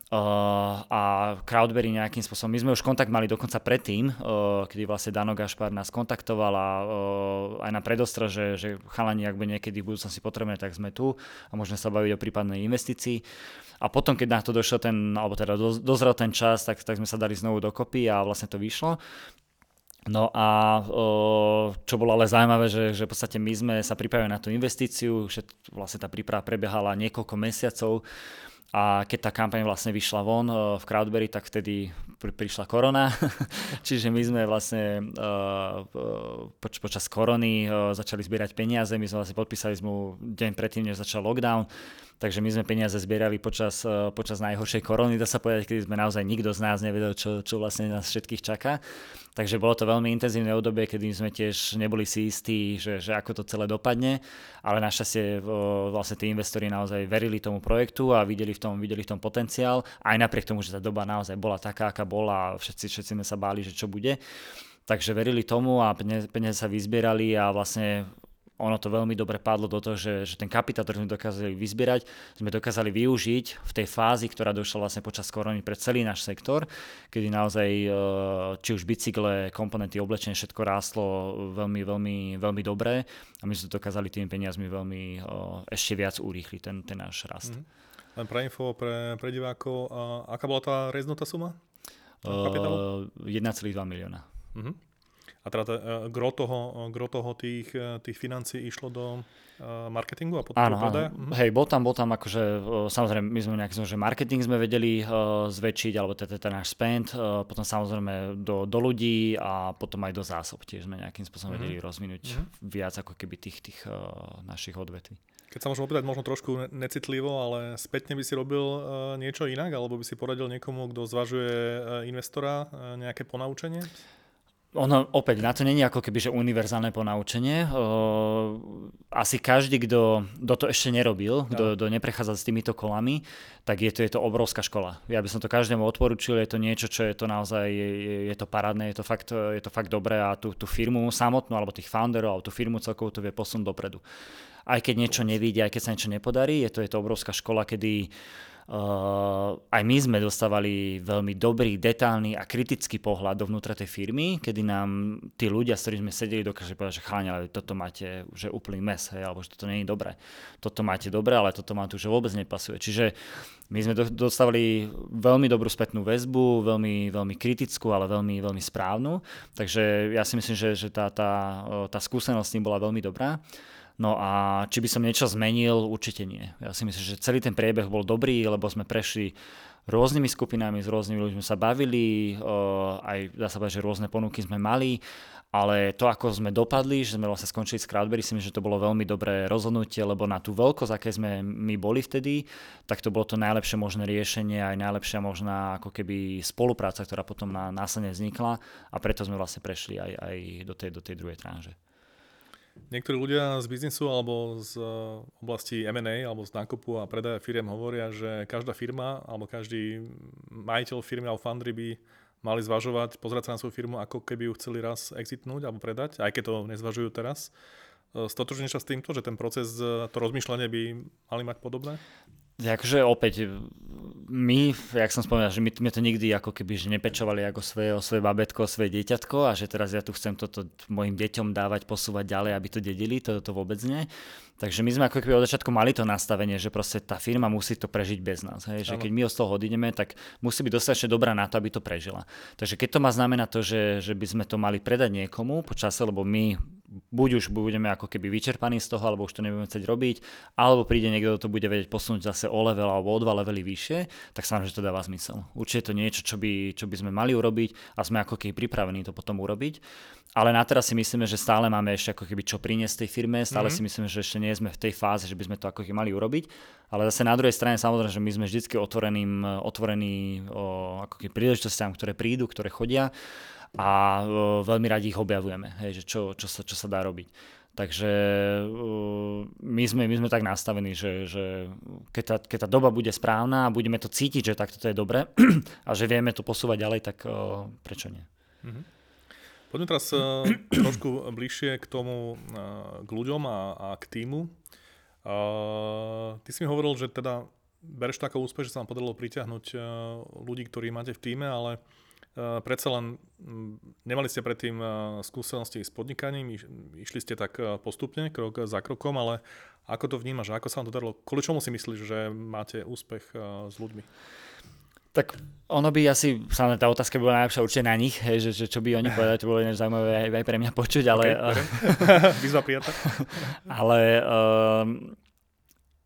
Uh, a Crowdberry nejakým spôsobom, my sme už kontakt mali dokonca predtým, uh, kedy vlastne Dano Gašpar nás kontaktoval a uh, aj na predostra, že, že chalani, ak by niekedy v budúcnosti potrebné, tak sme tu a môžeme sa baviť o prípadnej investícii. A potom, keď na to došiel ten, alebo teda do, dozrel ten čas, tak, tak sme sa dali znovu dokopy a vlastne to vyšlo. No a čo bolo ale zaujímavé, že, že v podstate my sme sa pripravili na tú investíciu, že vlastne tá príprava prebiehala niekoľko mesiacov a keď tá kampaň vlastne vyšla von uh, v Crowdberry, tak vtedy pri, prišla korona. Čiže my sme vlastne uh, poč, počas korony uh, začali zbierať peniaze. My sme vlastne podpísali sme deň predtým, než začal lockdown. Takže my sme peniaze zbierali počas, uh, počas najhoršej korony, dá sa povedať, kedy sme naozaj nikto z nás nevedel, čo, čo vlastne nás všetkých čaká. Takže bolo to veľmi intenzívne obdobie, kedy sme tiež neboli si istí, že, že ako to celé dopadne, ale našťastie vlastne tí investori naozaj verili tomu projektu a videli v tom, videli v tom potenciál, aj napriek tomu, že tá doba naozaj bola taká, aká bola a všetci, všetci sme sa báli, že čo bude. Takže verili tomu a peniaze sa vyzbierali a vlastne ono to veľmi dobre padlo do toho, že, že ten kapitál, ktorý sme dokázali vyzbierať, sme dokázali využiť v tej fázi, ktorá došla vlastne počas korony pre celý náš sektor, kedy naozaj e, či už bicykle, komponenty, oblečenie, všetko rástlo veľmi, veľmi, veľmi dobre a my sme dokázali tými peniazmi veľmi e, ešte viac urýchliť ten, ten náš rast. Mm-hmm. Len pre info, pre, pre divákov, aká bola tá reznutá suma? Uh, 1,2 milióna. Uh-huh. A teda uh, gro toho, gro toho tých, e, tých financí išlo do uh, marketingu a potom áno, áno. Uh-huh. Hej, bol tam, bol tam akože, samozrejme, my sme nejaký, že marketing sme vedeli zväčšiť, alebo teda ten náš spend, potom samozrejme do, do ľudí a potom aj do zásob tiež sme nejakým spôsobom uh-huh. vedeli rozvinúť uh-huh. viac ako keby tých, tých našich odvetví. Keď sa môžem opýtať možno trošku necitlivo, ale spätne by si robil niečo inak, alebo by si poradil niekomu, kto zvažuje investora, nejaké ponaučenie? Ono opäť, na to není ako keby, že univerzálne ponaučenie. asi každý, kto, kto to ešte nerobil, kto, kto neprechádza s týmito kolami, tak je to, je to obrovská škola. Ja by som to každému odporučil, je to niečo, čo je to naozaj, je, je to parádne, je to fakt, je to fakt dobré a tú, tú firmu samotnú, alebo tých founderov, alebo tú firmu celkovo to vie posunúť dopredu. Aj keď niečo nevidia, aj keď sa niečo nepodarí, je to, je to obrovská škola, kedy Uh, aj my sme dostávali veľmi dobrý, detálny a kritický pohľad dovnútra tej firmy, kedy nám tí ľudia, s ktorými sme sedeli, dokáže povedať, že cháňa, ale toto máte že úplný mes, hej, alebo že toto nie je dobré. Toto máte dobré, ale toto má tu že vôbec nepasuje. Čiže my sme do, dostávali veľmi dobrú spätnú väzbu, veľmi, veľmi kritickú, ale veľmi, veľmi správnu. Takže ja si myslím, že, že tá, tá, tá skúsenosť s tým bola veľmi dobrá. No a či by som niečo zmenil, určite nie. Ja si myslím, že celý ten priebeh bol dobrý, lebo sme prešli rôznymi skupinami, s rôznymi ľuďmi sa bavili, aj dá sa povedať, že rôzne ponuky sme mali, ale to, ako sme dopadli, že sme vlastne skončili s Crowdberry, si myslím, že to bolo veľmi dobré rozhodnutie, lebo na tú veľkosť, aké sme my boli vtedy, tak to bolo to najlepšie možné riešenie, aj najlepšia možná ako keby spolupráca, ktorá potom na následne vznikla a preto sme vlastne prešli aj, aj do, tej, do tej druhej tranže. Niektorí ľudia z biznisu alebo z eh, oblasti M&A alebo z nákupu a predaja firiem hovoria, že každá firma alebo každý majiteľ firmy alebo fundry by mali zvažovať, pozerať sa na svoju firmu, ako keby ju chceli raz exitnúť alebo predať, aj keď to nezvažujú teraz. Eh, stotožníš sa s týmto, že ten proces, eh, to rozmýšľanie by mali mať podobné? Akože opäť, my, jak som spomínal, že my, my to nikdy ako keby že nepečovali ako svoje, o svoje babetko, o svoje dieťatko a že teraz ja tu chcem toto mojim deťom dávať, posúvať ďalej, aby to dedili, to, to vôbec nie. Takže my sme ako keby od začiatku mali to nastavenie, že proste tá firma musí to prežiť bez nás. Hej? Že keď my od toho odídeme, tak musí byť dostatočne dobrá na to, aby to prežila. Takže keď to má znamená to, že, že by sme to mali predať niekomu počase, lebo my buď už budeme ako keby vyčerpaní z toho, alebo už to nebudeme chcieť robiť, alebo príde niekto, kto to bude vedieť posunúť zase o level alebo o dva levely vyššie, tak sa že to dáva zmysel. Určite je to niečo, čo by, čo by sme mali urobiť a sme ako keby pripravení to potom urobiť. Ale na teraz si myslíme, že stále máme ešte ako keby čo priniesť tej firme, stále mm-hmm. si myslíme, že ešte nie sme v tej fáze, že by sme to ako keby mali urobiť. Ale zase na druhej strane samozrejme, že my sme vždy otvorení o, ako keby príležitostiam, ktoré prídu, ktoré chodia a veľmi radi ich objavujeme, hej, že čo, čo, sa, čo sa dá robiť. Takže my sme, my sme tak nastavení, že, že keď, tá, keď tá doba bude správna a budeme to cítiť, že takto to je dobre a že vieme to posúvať ďalej, tak prečo nie? Mm-hmm. Poďme teraz trošku bližšie k tomu, k ľuďom a, a k týmu. Ty si mi hovoril, že teda bereš takú úspech, že sa vám podarilo pritiahnuť ľudí, ktorí máte v týme, ale predsa len um, nemali ste predtým uh, skúsenosti s podnikaním, iš, išli ste tak uh, postupne, krok za krokom, ale ako to vnímaš, ako sa vám to darilo? Kvôli čomu si myslíš, že máte úspech s ľuďmi? Tak ono by asi, samozrejme tá otázka bola najlepšia určite na nich, hej, že, že čo by oni povedali, to bolo iné zaujímavé aj, aj pre mňa počuť, ale... Okay, Výzva ale um,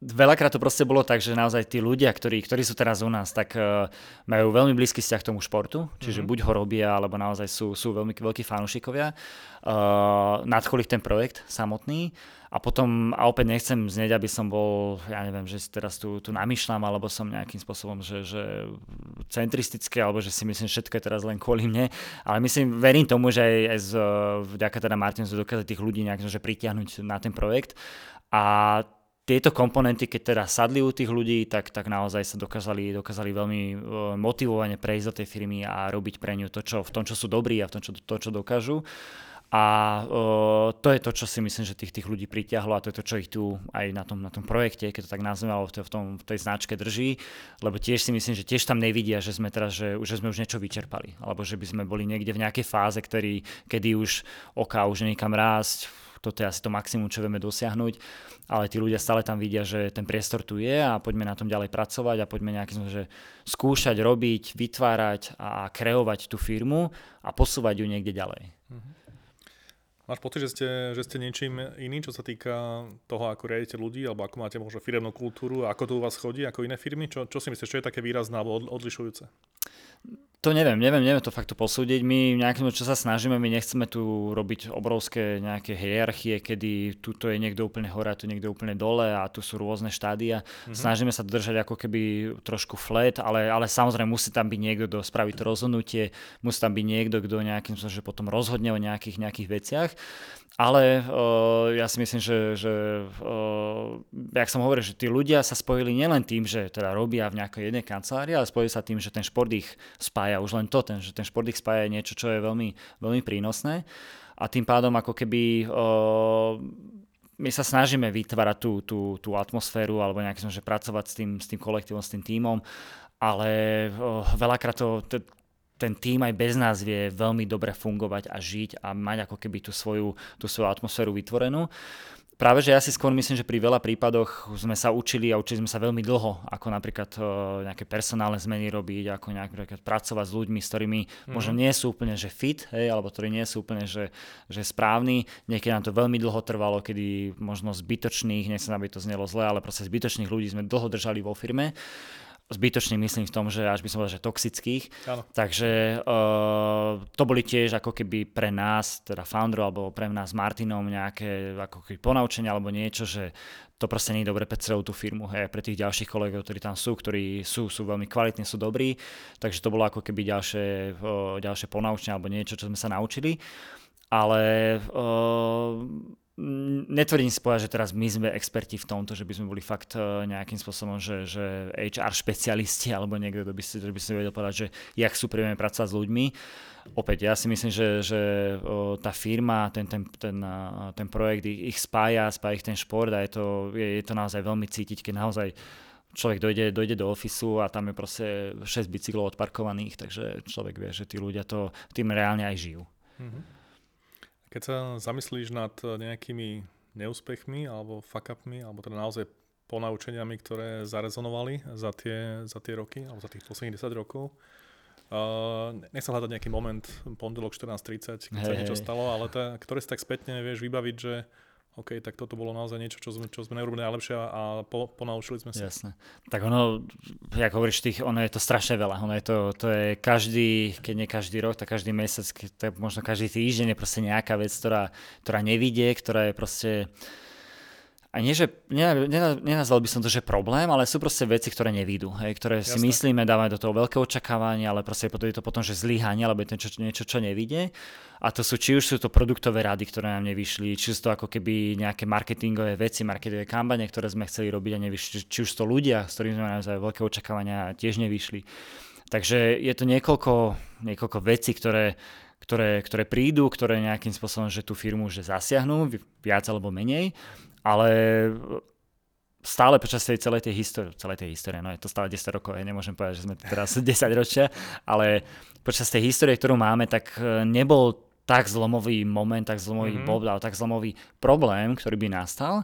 veľakrát to proste bolo tak, že naozaj tí ľudia, ktorí, ktorí sú teraz u nás, tak uh, majú veľmi blízky vzťah k tomu športu, čiže mm-hmm. buď ho robia, alebo naozaj sú, sú veľmi veľkí fanúšikovia. Uh, nadchol ich ten projekt samotný a potom, a opäť nechcem znieť, aby som bol, ja neviem, že si teraz tu, tu namýšľam, alebo som nejakým spôsobom, že, že centristické, alebo že si myslím, že všetko je teraz len kvôli mne, ale myslím, verím tomu, že aj, aj z, vďaka teda Martinu sme dokázali tých ľudí nejak že pritiahnuť na ten projekt a tieto komponenty, keď teda sadli u tých ľudí, tak, tak naozaj sa dokázali, dokázali veľmi e, motivovane prejsť do tej firmy a robiť pre ňu to, čo, v tom, čo sú dobrí a v tom, čo, to, čo dokážu. A uh, to je to, čo si myslím, že tých, tých ľudí pritiahlo a to je to, čo ich tu aj na tom, na tom projekte, keď to tak nazveme, alebo v, tom, v tej značke drží, lebo tiež si myslím, že tiež tam nevidia, že sme teraz, že, že sme už niečo vyčerpali, alebo že by sme boli niekde v nejakej fáze, ktorý, kedy už oka už niekam rásť, toto je asi to maximum, čo vieme dosiahnuť, ale tí ľudia stále tam vidia, že ten priestor tu je a poďme na tom ďalej pracovať a poďme nejakým že skúšať, robiť, vytvárať a kreovať tú firmu a posúvať ju niekde ďalej. Mm-hmm. Máš pocit, že ste, že ste niečím iným, čo sa týka toho, ako riadite ľudí, alebo ako máte možno firemnú kultúru, ako to u vás chodí, ako iné firmy? Čo, čo si myslíš, čo je také výrazné alebo odlišujúce? To neviem, neviem, neviem to fakt posúdiť. My nejakým, čo sa snažíme, my nechceme tu robiť obrovské nejaké hierarchie, kedy tuto je niekto úplne hore a tu niekto úplne dole a tu sú rôzne štádia. Mm-hmm. Snažíme sa držať ako keby trošku flat, ale, ale samozrejme musí tam byť niekto, kto spraví to rozhodnutie, musí tam byť niekto, kto nejakým že potom rozhodne o nejakých, nejakých veciach. Ale uh, ja si myslím, že, že uh, jak som hovoril, že tí ľudia sa spojili nielen tým, že teda robia v nejakej jednej kancelárii, ale spojili sa tým, že ten šport ich spája. Už len to, ten, že ten šport ich spája je niečo, čo je veľmi, veľmi prínosné. A tým pádom ako keby uh, my sa snažíme vytvárať tú, tú, tú atmosféru alebo nejak že pracovať s tým, s tým kolektívom, s tým tímom, ale uh, veľakrát to, to ten tým aj bez nás vie veľmi dobre fungovať a žiť a mať ako keby tú svoju, tú svoju atmosféru vytvorenú. Práve, že ja si skôr myslím, že pri veľa prípadoch sme sa učili a učili sme sa veľmi dlho, ako napríklad uh, nejaké personálne zmeny robiť, ako napríklad pracovať s ľuďmi, s ktorými mm. možno nie sú úplne že fit, hej, alebo ktorí nie sú úplne že, že správni. Niekedy nám to veľmi dlho trvalo, kedy možno zbytočných, nechcem, aby to znelo zle, ale proste zbytočných ľudí sme dlho držali vo firme zbytočný myslím v tom, že až by som povedal, že toxických. Áno. Takže uh, to boli tiež ako keby pre nás, teda founderov, alebo pre nás s Martinom nejaké ako keby ponaučenia alebo niečo, že to proste nie je dobre pre celú tú firmu, hej, pre tých ďalších kolegov, ktorí tam sú, ktorí sú, sú veľmi kvalitní, sú dobrí, takže to bolo ako keby ďalšie, uh, ďalšie ponaučenie alebo niečo, čo sme sa naučili. Ale uh, netvrdím povedať, že teraz my sme experti v tomto, že by sme boli fakt e, nejakým spôsobom, že, že HR špecialisti alebo niekto, kto by si, by si vedel povedať, že jak sú príjemné pracovať s ľuďmi. Opäť, ja si myslím, že, že tá firma, ten, ten, ten, ten projekt ich, ich spája, spája ich ten šport a je to, je, je to naozaj veľmi cítiť, keď naozaj človek dojde, dojde do ofisu a tam je proste 6 bicyklov odparkovaných, takže človek vie, že tí ľudia to tým reálne aj žijú. Mm-hmm. Keď sa zamyslíš nad nejakými neúspechmi alebo fuck-upmi, alebo teda naozaj ponaučeniami, ktoré zarezonovali za tie, za tie roky, alebo za tých posledných 10 rokov, Uh, nechcem hľadať nejaký moment, pondelok 14.30, keď hey, sa niečo stalo, ale tá, ktoré si tak spätne vieš vybaviť, že OK, tak toto bolo naozaj niečo, čo sme, čo sme neurobili najlepšie a po, ponaučili sme sa. Jasné. Tak ono, jak hovoríš, tých, ono je to strašne veľa. Ono je to, to je každý, keď nie každý rok, tak každý mesiac, to je možno každý týždeň je proste nejaká vec, ktorá, ktorá nevidie, ktorá je proste a nie, že nenazval by som to, že problém, ale sú proste veci, ktoré nevídu, hej, ktoré Jasne. si myslíme, dávame do toho veľké očakávanie, ale proste je to potom, že zlyhanie, alebo je to niečo, niečo, čo nevidie. A to sú, či už sú to produktové rady, ktoré nám nevyšli, či sú to ako keby nejaké marketingové veci, marketingové kampane, ktoré sme chceli robiť a nevyšli, či už to ľudia, s ktorými sme naozaj veľké očakávania a tiež nevyšli. Takže je to niekoľko, niekoľko vecí, ktoré, ktoré, ktoré prídu, ktoré nejakým spôsobom, že tú firmu že zasiahnu, viac alebo menej ale stále počas tej celej tej histórie, celej tej histórie, no je to stále 10 rokov, ja nemôžem povedať, že sme teraz 10 ročia, ale počas tej histórie, ktorú máme, tak e, nebol tak zlomový moment, tak zlomový mm-hmm. bod, tak zlomový problém, ktorý by nastal,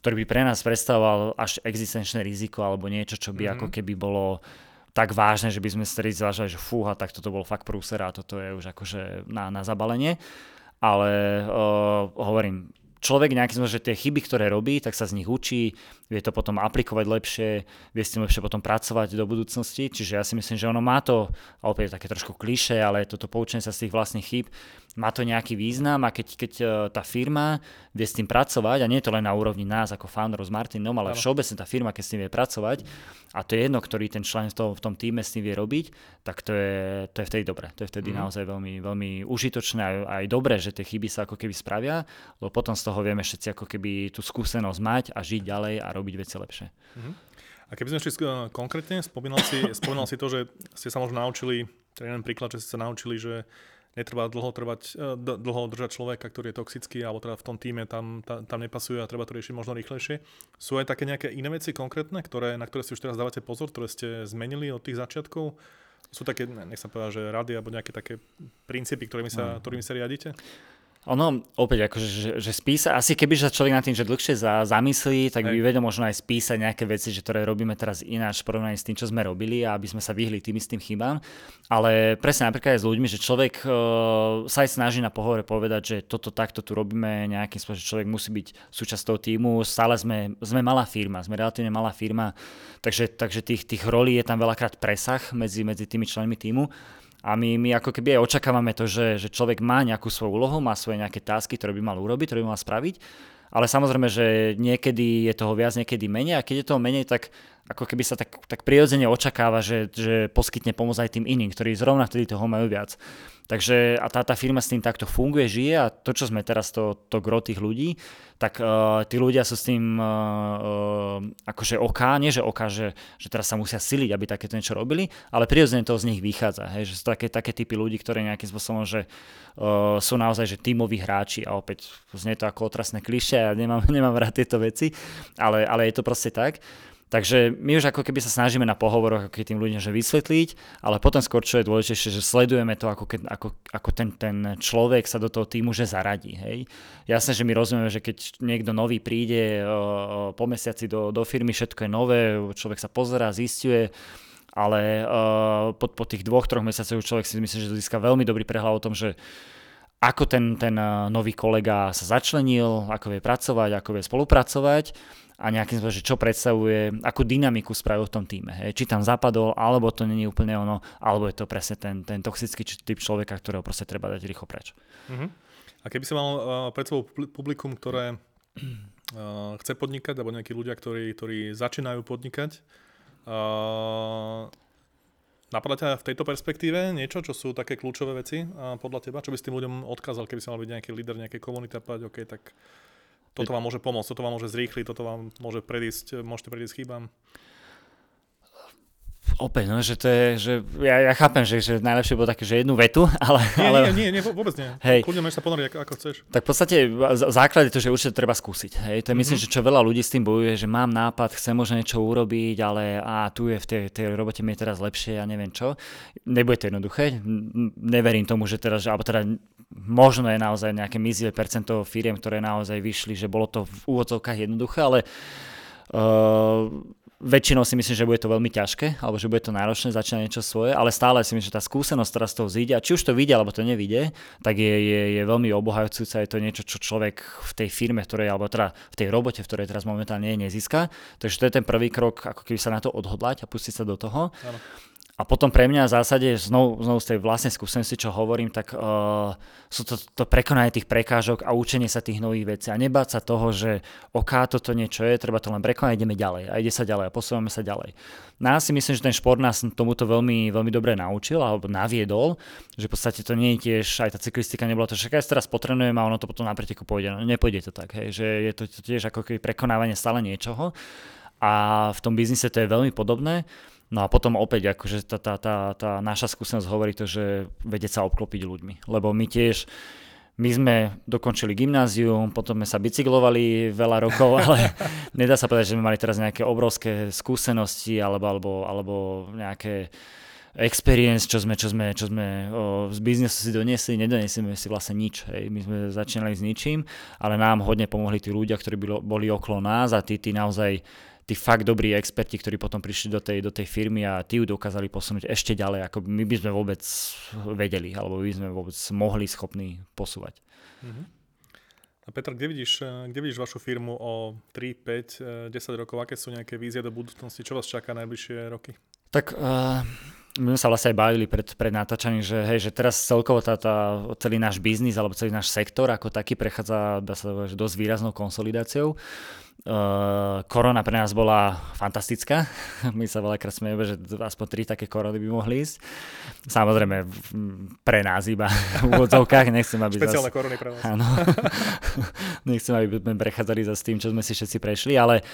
ktorý by pre nás predstavoval až existenčné riziko alebo niečo, čo by mm-hmm. ako keby bolo tak vážne, že by sme si zvažali, že fúha, tak toto bol fakt prúser a toto je už akože na, na zabalenie. Ale uh, hovorím, človek nejakým spôsobom, že tie chyby, ktoré robí, tak sa z nich učí, vie to potom aplikovať lepšie, vie s tým lepšie potom pracovať do budúcnosti. Čiže ja si myslím, že ono má to, a opäť také trošku kliše, ale toto poučenie sa z tých vlastných chyb, má to nejaký význam a keď, keď e, tá firma vie s tým pracovať, a nie je to len na úrovni nás ako founderov s Martinom, ale všeobecne tá firma, keď s tým vie pracovať, a to je jedno, ktorý ten člen v tom, v tom týme s tým vie robiť, tak to je, to je vtedy dobré. To je vtedy mm. naozaj veľmi, veľmi užitočné a aj dobré, že tie chyby sa ako keby spravia, lebo potom z toho vieme všetci ako keby tú skúsenosť mať a žiť ďalej a robiť veci lepšie. Mm. A keby sme šli konkrétne, spomínal si, spomínal si to, že ste sa možno naučili, teda jeden príklad, že ste sa naučili, že netreba dlho, trvať, e, dlho držať človeka, ktorý je toxický, alebo teda v tom týme tam, tam, tam nepasuje a treba to riešiť možno rýchlejšie. Sú aj také nejaké iné veci konkrétne, ktoré, na ktoré si už teraz dávate pozor, ktoré ste zmenili od tých začiatkov? Sú také, nech sa povedať, že rady alebo nejaké také princípy, ktorými sa, ktorými sa riadite? Ono, opäť, akože, že, že spísa, asi keby sa človek na tým, že dlhšie za, zamyslí, tak by vedel možno aj spísať nejaké veci, že ktoré robíme teraz ináč v porovnaní s tým, čo sme robili a aby sme sa vyhli tým istým chybám. Ale presne napríklad aj s ľuďmi, že človek uh, sa aj snaží na pohovore povedať, že toto takto tu robíme nejakým spôsobom, že človek musí byť súčasťou týmu. Stále sme, sme malá firma, sme relatívne malá firma, takže, takže tých, tých rolí je tam veľakrát presah medzi, medzi tými členmi týmu. A my, my ako keby aj očakávame to, že, že človek má nejakú svoju úlohu, má svoje nejaké tásky, ktoré by mal urobiť, ktoré by mal spraviť. Ale samozrejme, že niekedy je toho viac, niekedy menej a keď je toho menej, tak ako keby sa tak, tak prirodzene očakáva, že, že poskytne pomoc aj tým iným, ktorí zrovna vtedy toho majú viac. Takže a tá, tá firma s tým takto funguje, žije a to, čo sme teraz, to, to gro tých ľudí, tak uh, tí ľudia sú s tým uh, uh, akože oká, nie že oká, že, že teraz sa musia siliť, aby takéto niečo robili, ale prirodzene to z nich vychádza, hej, že sú také, také typy ľudí, ktorí nejakým spôsobom, že uh, sú naozaj že tímoví hráči a opäť znie to ako otrasné kliše a ja nemám, nemám rád tieto veci, ale, ale je to proste tak. Takže my už ako keby sa snažíme na pohovoroch ako tým ľuďom že vysvetliť, ale potom skôr čo je dôležitejšie, že sledujeme to, ako, keď, ako, ako ten, ten človek sa do toho týmu že zaradí. Hej. Jasné, že my rozumieme, že keď niekto nový príde o, po mesiaci do, do firmy, všetko je nové, človek sa pozerá, zistuje, ale uh, po, po tých dvoch, troch mesiacoch človek si myslí, že získa veľmi dobrý prehľad o tom, že ako ten, ten nový kolega sa začlenil, ako vie pracovať, ako vie spolupracovať a nejakým spôsobom, čo predstavuje, akú dynamiku spravil v tom týme. Hej. Či tam zapadol, alebo to není úplne ono, alebo je to presne ten, ten toxický typ človeka, ktorého proste treba dať rýchlo preč. Uh-huh. A keby si mal uh, pred sebou publikum, ktoré uh, chce podnikať, alebo nejakí ľudia, ktorí, ktorí začínajú podnikať, uh, Napadá ťa v tejto perspektíve niečo, čo sú také kľúčové veci uh, podľa teba? Čo by s tým ľuďom odkázal, keby si mal byť nejaký líder nejakej komunity a povedať, OK, tak toto vám môže pomôcť, toto vám môže zrýchliť, toto vám môže predísť, môžete predísť chybám. Opäť, no, že to je, že ja, ja chápem, že, že najlepšie bolo také, že jednu vetu, ale... Nie, ale... nie, nie, nie, vôbec nie. Hej. Kľudne môžeš sa ponoriť, ako, ako chceš. Tak v podstate základ je to, že určite treba skúsiť. Hej. To je myslím, mm-hmm. že čo veľa ľudí s tým bojuje, že mám nápad, chcem možno niečo urobiť, ale a tu je v tej, tej robote mi je teraz lepšie, ja neviem čo. Nebude to jednoduché. Neverím tomu, že teraz, že, alebo teda možno je naozaj nejaké mizivé percento firiem, ktoré naozaj vyšli, že bolo to v úvodzovkách jednoduché, ale uh, väčšinou si myslím, že bude to veľmi ťažké, alebo že bude to náročné začať niečo svoje, ale stále si myslím, že tá skúsenosť, ktorá z toho zíde, či už to vidia, alebo to nevidie, tak je, je, je veľmi obohajúca, je to niečo, čo človek v tej firme, ktorej, alebo teda v tej robote, v ktorej teraz momentálne je, nezíska. Takže to je ten prvý krok, ako keby sa na to odhodlať a pustiť sa do toho. Ano. A potom pre mňa v zásade, znovu, znovu z tej vlastnej skúsenosti, čo hovorím, tak uh, sú to, to prekonanie tých prekážok a učenie sa tých nových vecí. A nebáť sa toho, že OK, toto niečo je, treba to len prekonať, ideme ďalej. A ide sa ďalej a posúvame sa ďalej. No ja si myslím, že ten šport nás tomuto veľmi, veľmi dobre naučil alebo naviedol, že v podstate to nie je tiež, aj tá cyklistika nebola to, že ja teraz potrebujem a ono to potom na preteku pôjde. No, nepôjde to tak, hej, že je to tiež ako prekonávanie stále niečoho. A v tom biznise to je veľmi podobné. No a potom opäť, akože tá, tá, tá, tá naša skúsenosť hovorí to, že vedieť sa obklopiť ľuďmi. Lebo my tiež, my sme dokončili gymnázium, potom sme sa bicyklovali veľa rokov, ale nedá sa povedať, že sme mali teraz nejaké obrovské skúsenosti alebo, alebo, alebo nejaké experience, čo sme, čo sme, čo sme o, z biznesu si doniesli, nedoniesieme si vlastne nič. Hej. My sme začínali s ničím, ale nám hodne pomohli tí ľudia, ktorí boli okolo nás a tí, tí naozaj tí fakt dobrí experti, ktorí potom prišli do tej, do tej firmy a tí ju dokázali posunúť ešte ďalej, ako my by sme vôbec vedeli, alebo by sme vôbec mohli schopní posúvať. Uh-huh. A Petr, kde vidíš, kde vidíš vašu firmu o 3, 5, 10 rokov? Aké sú nejaké vízie do budúcnosti? Čo vás čaká najbližšie roky? Tak uh, my sme sa vlastne aj bavili pred, pred natáčaním, že, hej, že teraz celkovo tá, tá, celý náš biznis alebo celý náš sektor ako taký prechádza, dá sa povedať, dosť výraznou konsolidáciou. Uh, korona pre nás bola fantastická. My sa veľakrát smejeme, že aspoň tri také korony by mohli ísť. Samozrejme pre nás iba v úvodzovkách. Nechcem, aby Špeciálne zas... korony pre vás. Áno. Nechcem, aby sme prechádzali za s tým, čo sme si všetci prešli, ale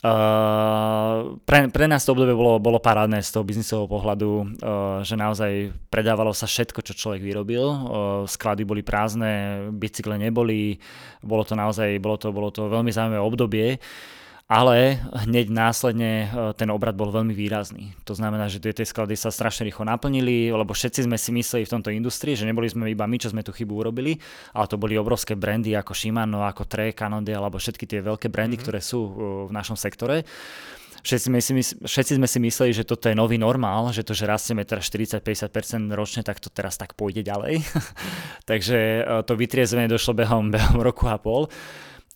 uh, pre, pre nás to obdobie bolo, bolo parádne z toho biznisového pohľadu, uh, že naozaj predávalo sa všetko, čo človek vyrobil. Uh, sklady boli prázdne, bicykle neboli, bolo to naozaj, bolo to, bolo to veľmi zaujímavé obdobie ale hneď následne e, ten obrad bol veľmi výrazný. To znamená, že tie sklady sa strašne rýchlo naplnili, lebo všetci sme si mysleli v tomto industrii, že neboli sme iba my, čo sme tú chybu urobili, ale to boli obrovské brandy ako Shimano, ako Trek, Cannondale, alebo všetky tie veľké brandy, mm-hmm. ktoré sú e, v našom sektore. Všetci sme, si, všetci sme si mysleli, že toto je nový normál, že to, že rastieme teraz 40-50% ročne, tak to teraz tak pôjde ďalej. Takže e, to vytriezvenie došlo behom, behom roku a pol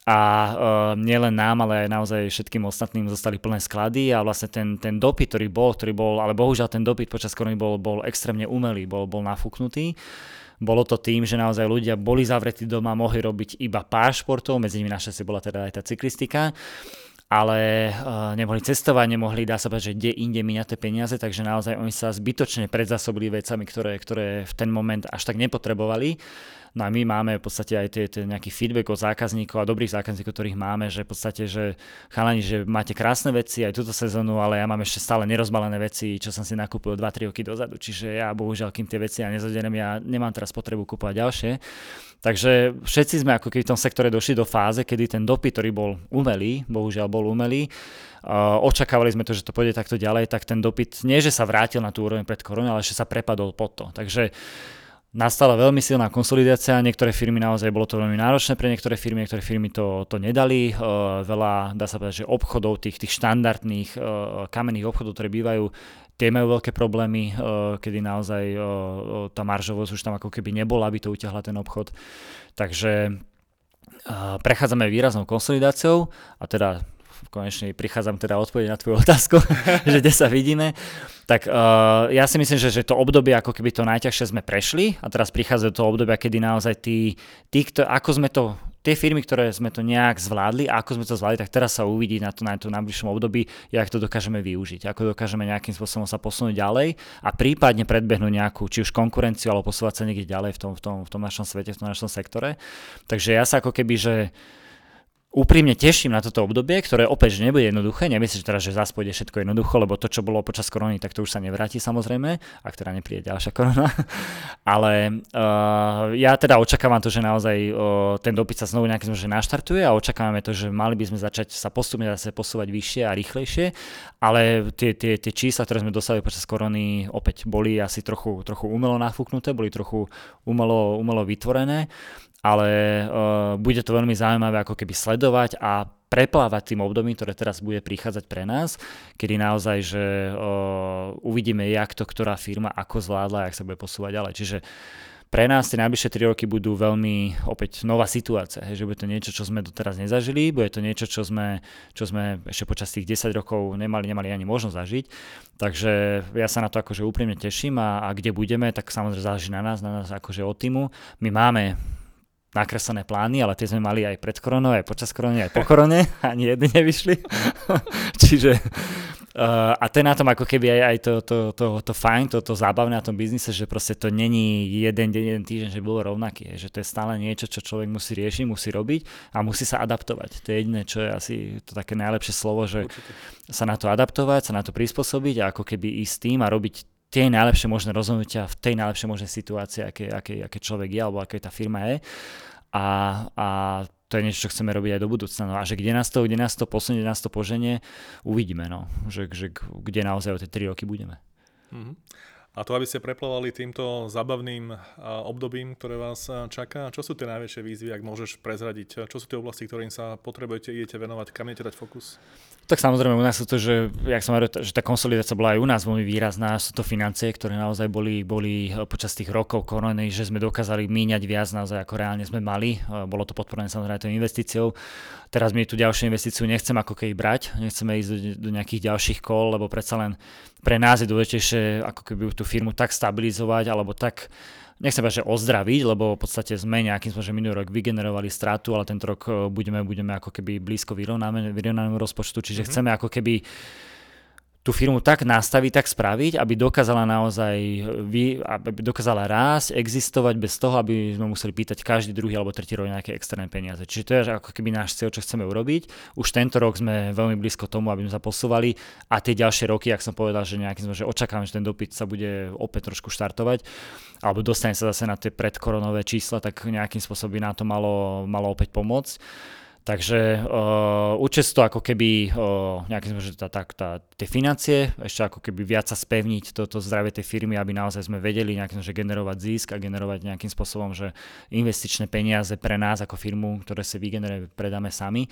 a uh, nielen nám, ale aj naozaj všetkým ostatným zostali plné sklady a vlastne ten, ten dopyt, ktorý bol, ktorý bol, ale bohužiaľ ten dopyt počas korony bol, bol extrémne umelý, bol, bol nafúknutý. Bolo to tým, že naozaj ľudia boli zavretí doma, mohli robiť iba pár športov, medzi nimi naša si bola teda aj tá cyklistika ale uh, nemohli cestovať, nemohli, dá sa povedať, že kde inde míňať tie peniaze, takže naozaj oni sa zbytočne predzasobili vecami, ktoré, ktoré v ten moment až tak nepotrebovali No a my máme v podstate aj tie, tie nejaký feedback od zákazníkov a dobrých zákazníkov, ktorých máme, že v podstate, že chalani, že máte krásne veci aj túto sezónu, ale ja mám ešte stále nerozbalené veci, čo som si nakúpil 2-3 roky dozadu. Čiže ja bohužiaľ, kým tie veci ja nezoderem, ja nemám teraz potrebu kúpovať ďalšie. Takže všetci sme ako keby v tom sektore došli do fáze, kedy ten dopyt, ktorý bol umelý, bohužiaľ bol umelý, očakávali sme to, že to pôjde takto ďalej, tak ten dopyt nie, že sa vrátil na tú úroveň pred koronou, ale že sa prepadol pod to. Takže nastala veľmi silná konsolidácia, niektoré firmy naozaj bolo to veľmi náročné pre niektoré firmy, niektoré firmy to, to nedali, uh, veľa, dá sa povedať, že obchodov, tých, tých štandardných uh, kamenných obchodov, ktoré bývajú, tie majú veľké problémy, kedy naozaj tá maržovosť už tam ako keby nebola, aby to utiahla ten obchod. Takže prechádzame výraznou konsolidáciou a teda konečne prichádzam teda odpovedať na tvoju otázku, že kde sa vidíme, tak uh, ja si myslím, že, že to obdobie, ako keby to najťažšie sme prešli a teraz prichádza to obdobie, kedy naozaj tí, tí kto, ako sme to tie firmy, ktoré sme to nejak zvládli a ako sme to zvládli, tak teraz sa uvidí na to na tom najbližšom období, jak to dokážeme využiť, ako dokážeme nejakým spôsobom sa posunúť ďalej a prípadne predbehnúť nejakú, či už konkurenciu, alebo posúvať sa niekde ďalej v tom, v tom, v tom našom svete, v tom našom sektore. Takže ja sa ako keby, že úprimne teším na toto obdobie, ktoré opäť že nebude jednoduché. Nemyslím teraz, že zás pôjde všetko jednoducho, lebo to, čo bolo počas korony, tak to už sa nevráti samozrejme, ak teda nepríde ďalšia korona. Ale uh, ja teda očakávam to, že naozaj uh, ten dopyt sa znovu nejakým že naštartuje a očakávame to, že mali by sme začať sa postupne zase posúvať vyššie a rýchlejšie, ale tie, tie, tie čísla, ktoré sme dostali počas korony, opäť boli asi trochu, trochu umelo nafúknuté, boli trochu umelo, umelo vytvorené ale uh, bude to veľmi zaujímavé ako keby sledovať a preplávať tým obdobím, ktoré teraz bude prichádzať pre nás, kedy naozaj, že uh, uvidíme, jak to ktorá firma ako zvládla, jak sa bude posúvať ďalej. Čiže pre nás tie najbližšie 3 roky budú veľmi opäť nová situácia, hej, že bude to niečo, čo sme doteraz nezažili, bude to niečo, čo sme, čo sme ešte počas tých 10 rokov nemali, nemali ani možnosť zažiť. Takže ja sa na to akože úprimne teším a, a kde budeme, tak samozrejme záleží na nás, na nás akože od týmu. My máme nakreslené plány, ale tie sme mali aj pred koronou, aj počas korony, aj po korone, ani jedny nevyšli. Čiže uh, a to je na tom ako keby aj, aj to, to, to, to fajn, to, to zábavné na tom biznise, že proste to není jeden deň, jeden týždeň, že bolo rovnaký, že to je stále niečo, čo človek musí riešiť, musí robiť a musí sa adaptovať. To je jediné, čo je asi to také najlepšie slovo, že Určite. sa na to adaptovať, sa na to prispôsobiť a ako keby ísť s tým a robiť tie najlepšie možné rozhodnutia v tej najlepšej možnej situácii, aké, aké, aké človek je alebo aké tá firma je. A, a to je niečo, čo chceme robiť aj do budúcna. No a že kde nás to, kde nás to posunie, kde nás to poženie, uvidíme, no. Že, že kde naozaj o tie 3 roky budeme. Mm-hmm. A to, aby ste preplávali týmto zabavným obdobím, ktoré vás čaká, čo sú tie najväčšie výzvy, ak môžeš prezradiť? Čo sú tie oblasti, ktorým sa potrebujete, idete venovať, kam idete dať fokus? Tak samozrejme u nás sú to, že, jak som hovoril, že tá konsolidácia bola aj u nás veľmi výrazná, sú to financie, ktoré naozaj boli, boli e, počas tých rokov korony, že sme dokázali míňať viac naozaj ako reálne sme mali. E, bolo to podporené samozrejme tou investíciou. Teraz my tú ďalšiu investíciu nechcem ako keby brať, nechceme ísť do, do nejakých ďalších kol, lebo predsa len pre nás je dôležitejšie ako keby tú firmu tak stabilizovať alebo tak nechcem povedať, že ozdraviť, lebo v podstate sme nejakým spôsobom minulý rok vygenerovali stratu, ale tento rok eh, budeme, budeme ako keby blízko vyrovnanému rozpočtu, čiže mm-hmm. chceme ako keby tú firmu tak nastaviť, tak spraviť, aby dokázala naozaj, vy, aby dokázala rásť, existovať bez toho, aby sme museli pýtať každý druhý alebo tretí rok nejaké externé peniaze. Čiže to je ako keby náš cieľ, čo chceme urobiť. Už tento rok sme veľmi blízko tomu, aby sme sa posúvali a tie ďalšie roky, ak som povedal, že nejakým že očakávam, že ten dopyt sa bude opäť trošku štartovať alebo dostane sa zase na tie predkoronové čísla, tak nejakým spôsobom by na to malo, malo opäť pomôcť. Takže uh, určite to ako keby uh, nejakým že tá, tá, tá, tie financie, ešte ako keby viac sa spevniť toto zdravie tej firmy, aby naozaj sme vedeli nejakým, že generovať zisk a generovať nejakým spôsobom, že investičné peniaze pre nás ako firmu, ktoré si vygenerujeme, predáme sami.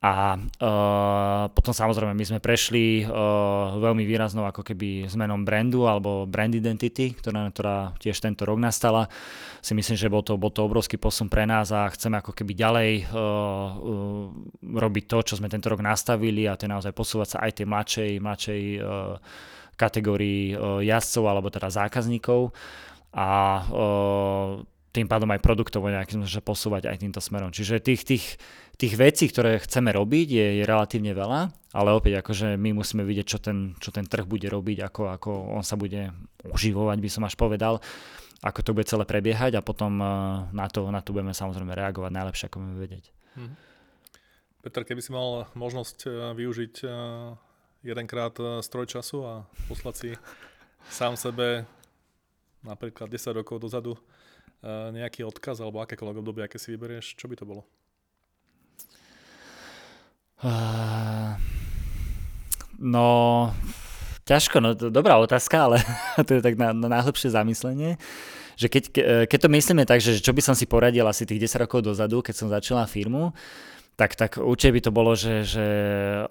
A uh, potom samozrejme my sme prešli uh, veľmi výraznou ako keby zmenom brandu alebo brand identity, ktorá, ktorá tiež tento rok nastala. Si myslím, že bol to, bol to obrovský posun pre nás a chceme ako keby ďalej uh, uh, robiť to, čo sme tento rok nastavili a to je naozaj posúvať sa aj tej mladšej, mladšej uh, kategórii uh, jazdcov alebo teda zákazníkov a uh, tým pádom aj produktovo nejakým že posúvať aj týmto smerom. Čiže tých, tých, tých vecí, ktoré chceme robiť, je, je relatívne veľa, ale opäť akože my musíme vidieť, čo ten, čo ten trh bude robiť, ako, ako on sa bude uživovať, by som až povedal, ako to bude celé prebiehať a potom eh, na to, na to budeme samozrejme reagovať najlepšie, ako budeme vedieť. Hmm. Peter, keby si mal možnosť eh, využiť eh, jedenkrát stroj času a poslať si sám sebe napríklad 10 rokov dozadu nejaký odkaz alebo akékoľvek obdobie, aké si vyberieš, čo by to bolo? Uh, no, ťažko, no dobrá otázka, ale to je tak na, na najhlbšie zamyslenie. Že keď, keď to myslíme tak, že čo by som si poradil asi tých 10 rokov dozadu, keď som začala firmu, tak, tak určite by to bolo, že, že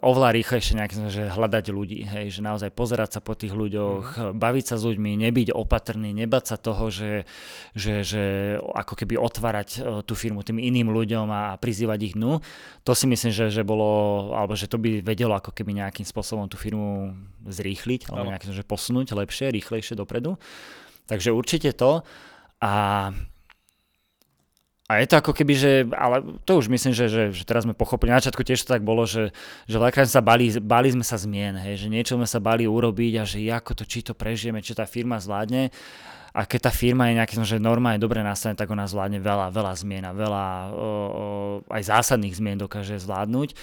oveľa rýchlejšie nejak, že hľadať ľudí, hej, že naozaj pozerať sa po tých ľuďoch, mm. baviť sa s ľuďmi, nebyť opatrný, nebať sa toho, že, že, že ako keby otvárať e, tú firmu tým iným ľuďom a prizývať ich dnu. To si myslím, že, že bolo, alebo že to by vedelo ako keby nejakým spôsobom tú firmu zrýchliť, alebo nejakým, že posunúť lepšie, rýchlejšie dopredu. Takže určite to. A a je to ako keby, že, ale to už myslím, že, že, že teraz sme pochopili, na začiatku tiež to tak bolo, že, že veľakrát sa bali, bali sme sa zmien, hej, že niečo sme sa bali urobiť a že ako to, či to prežijeme, či tá firma zvládne a keď tá firma je nejaký, že norma je dobre nastavená, tak ona zvládne veľa, veľa zmien a veľa o, o, aj zásadných zmien dokáže zvládnuť.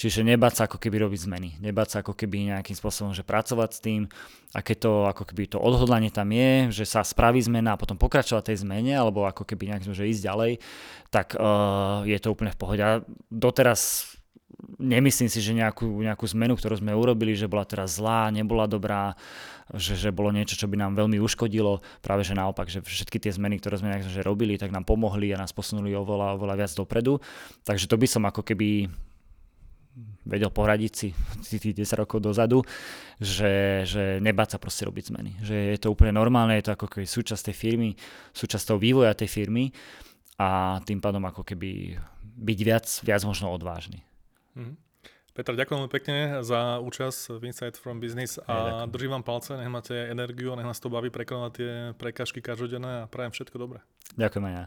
Čiže nebáť sa ako keby robiť zmeny. Nebáť sa ako keby nejakým spôsobom, že pracovať s tým a keď to ako keby to odhodlanie tam je, že sa spraví zmena a potom pokračovať tej zmene alebo ako keby nejak že ísť ďalej, tak uh, je to úplne v pohode. A doteraz nemyslím si, že nejakú, nejakú zmenu, ktorú sme urobili, že bola teraz zlá, nebola dobrá, že, že bolo niečo, čo by nám veľmi uškodilo. Práve že naopak, že všetky tie zmeny, ktoré sme že robili, tak nám pomohli a nás posunuli oveľa, oveľa viac dopredu. Takže to by som ako keby vedel poradiť si tých 10 rokov dozadu, že, že nebáť sa proste robiť zmeny. Že je to úplne normálne, je to ako keby súčasť tej firmy, súčasť toho vývoja tej firmy a tým pádom ako keby byť viac, viac možno odvážny. Mm-hmm. Peter, ďakujem pekne za účasť v Insight from Business a ja, držím vám palce, nech máte energiu, nech nás to baví prekonať tie prekažky každodenné a prajem všetko dobré. Ďakujem aj ja.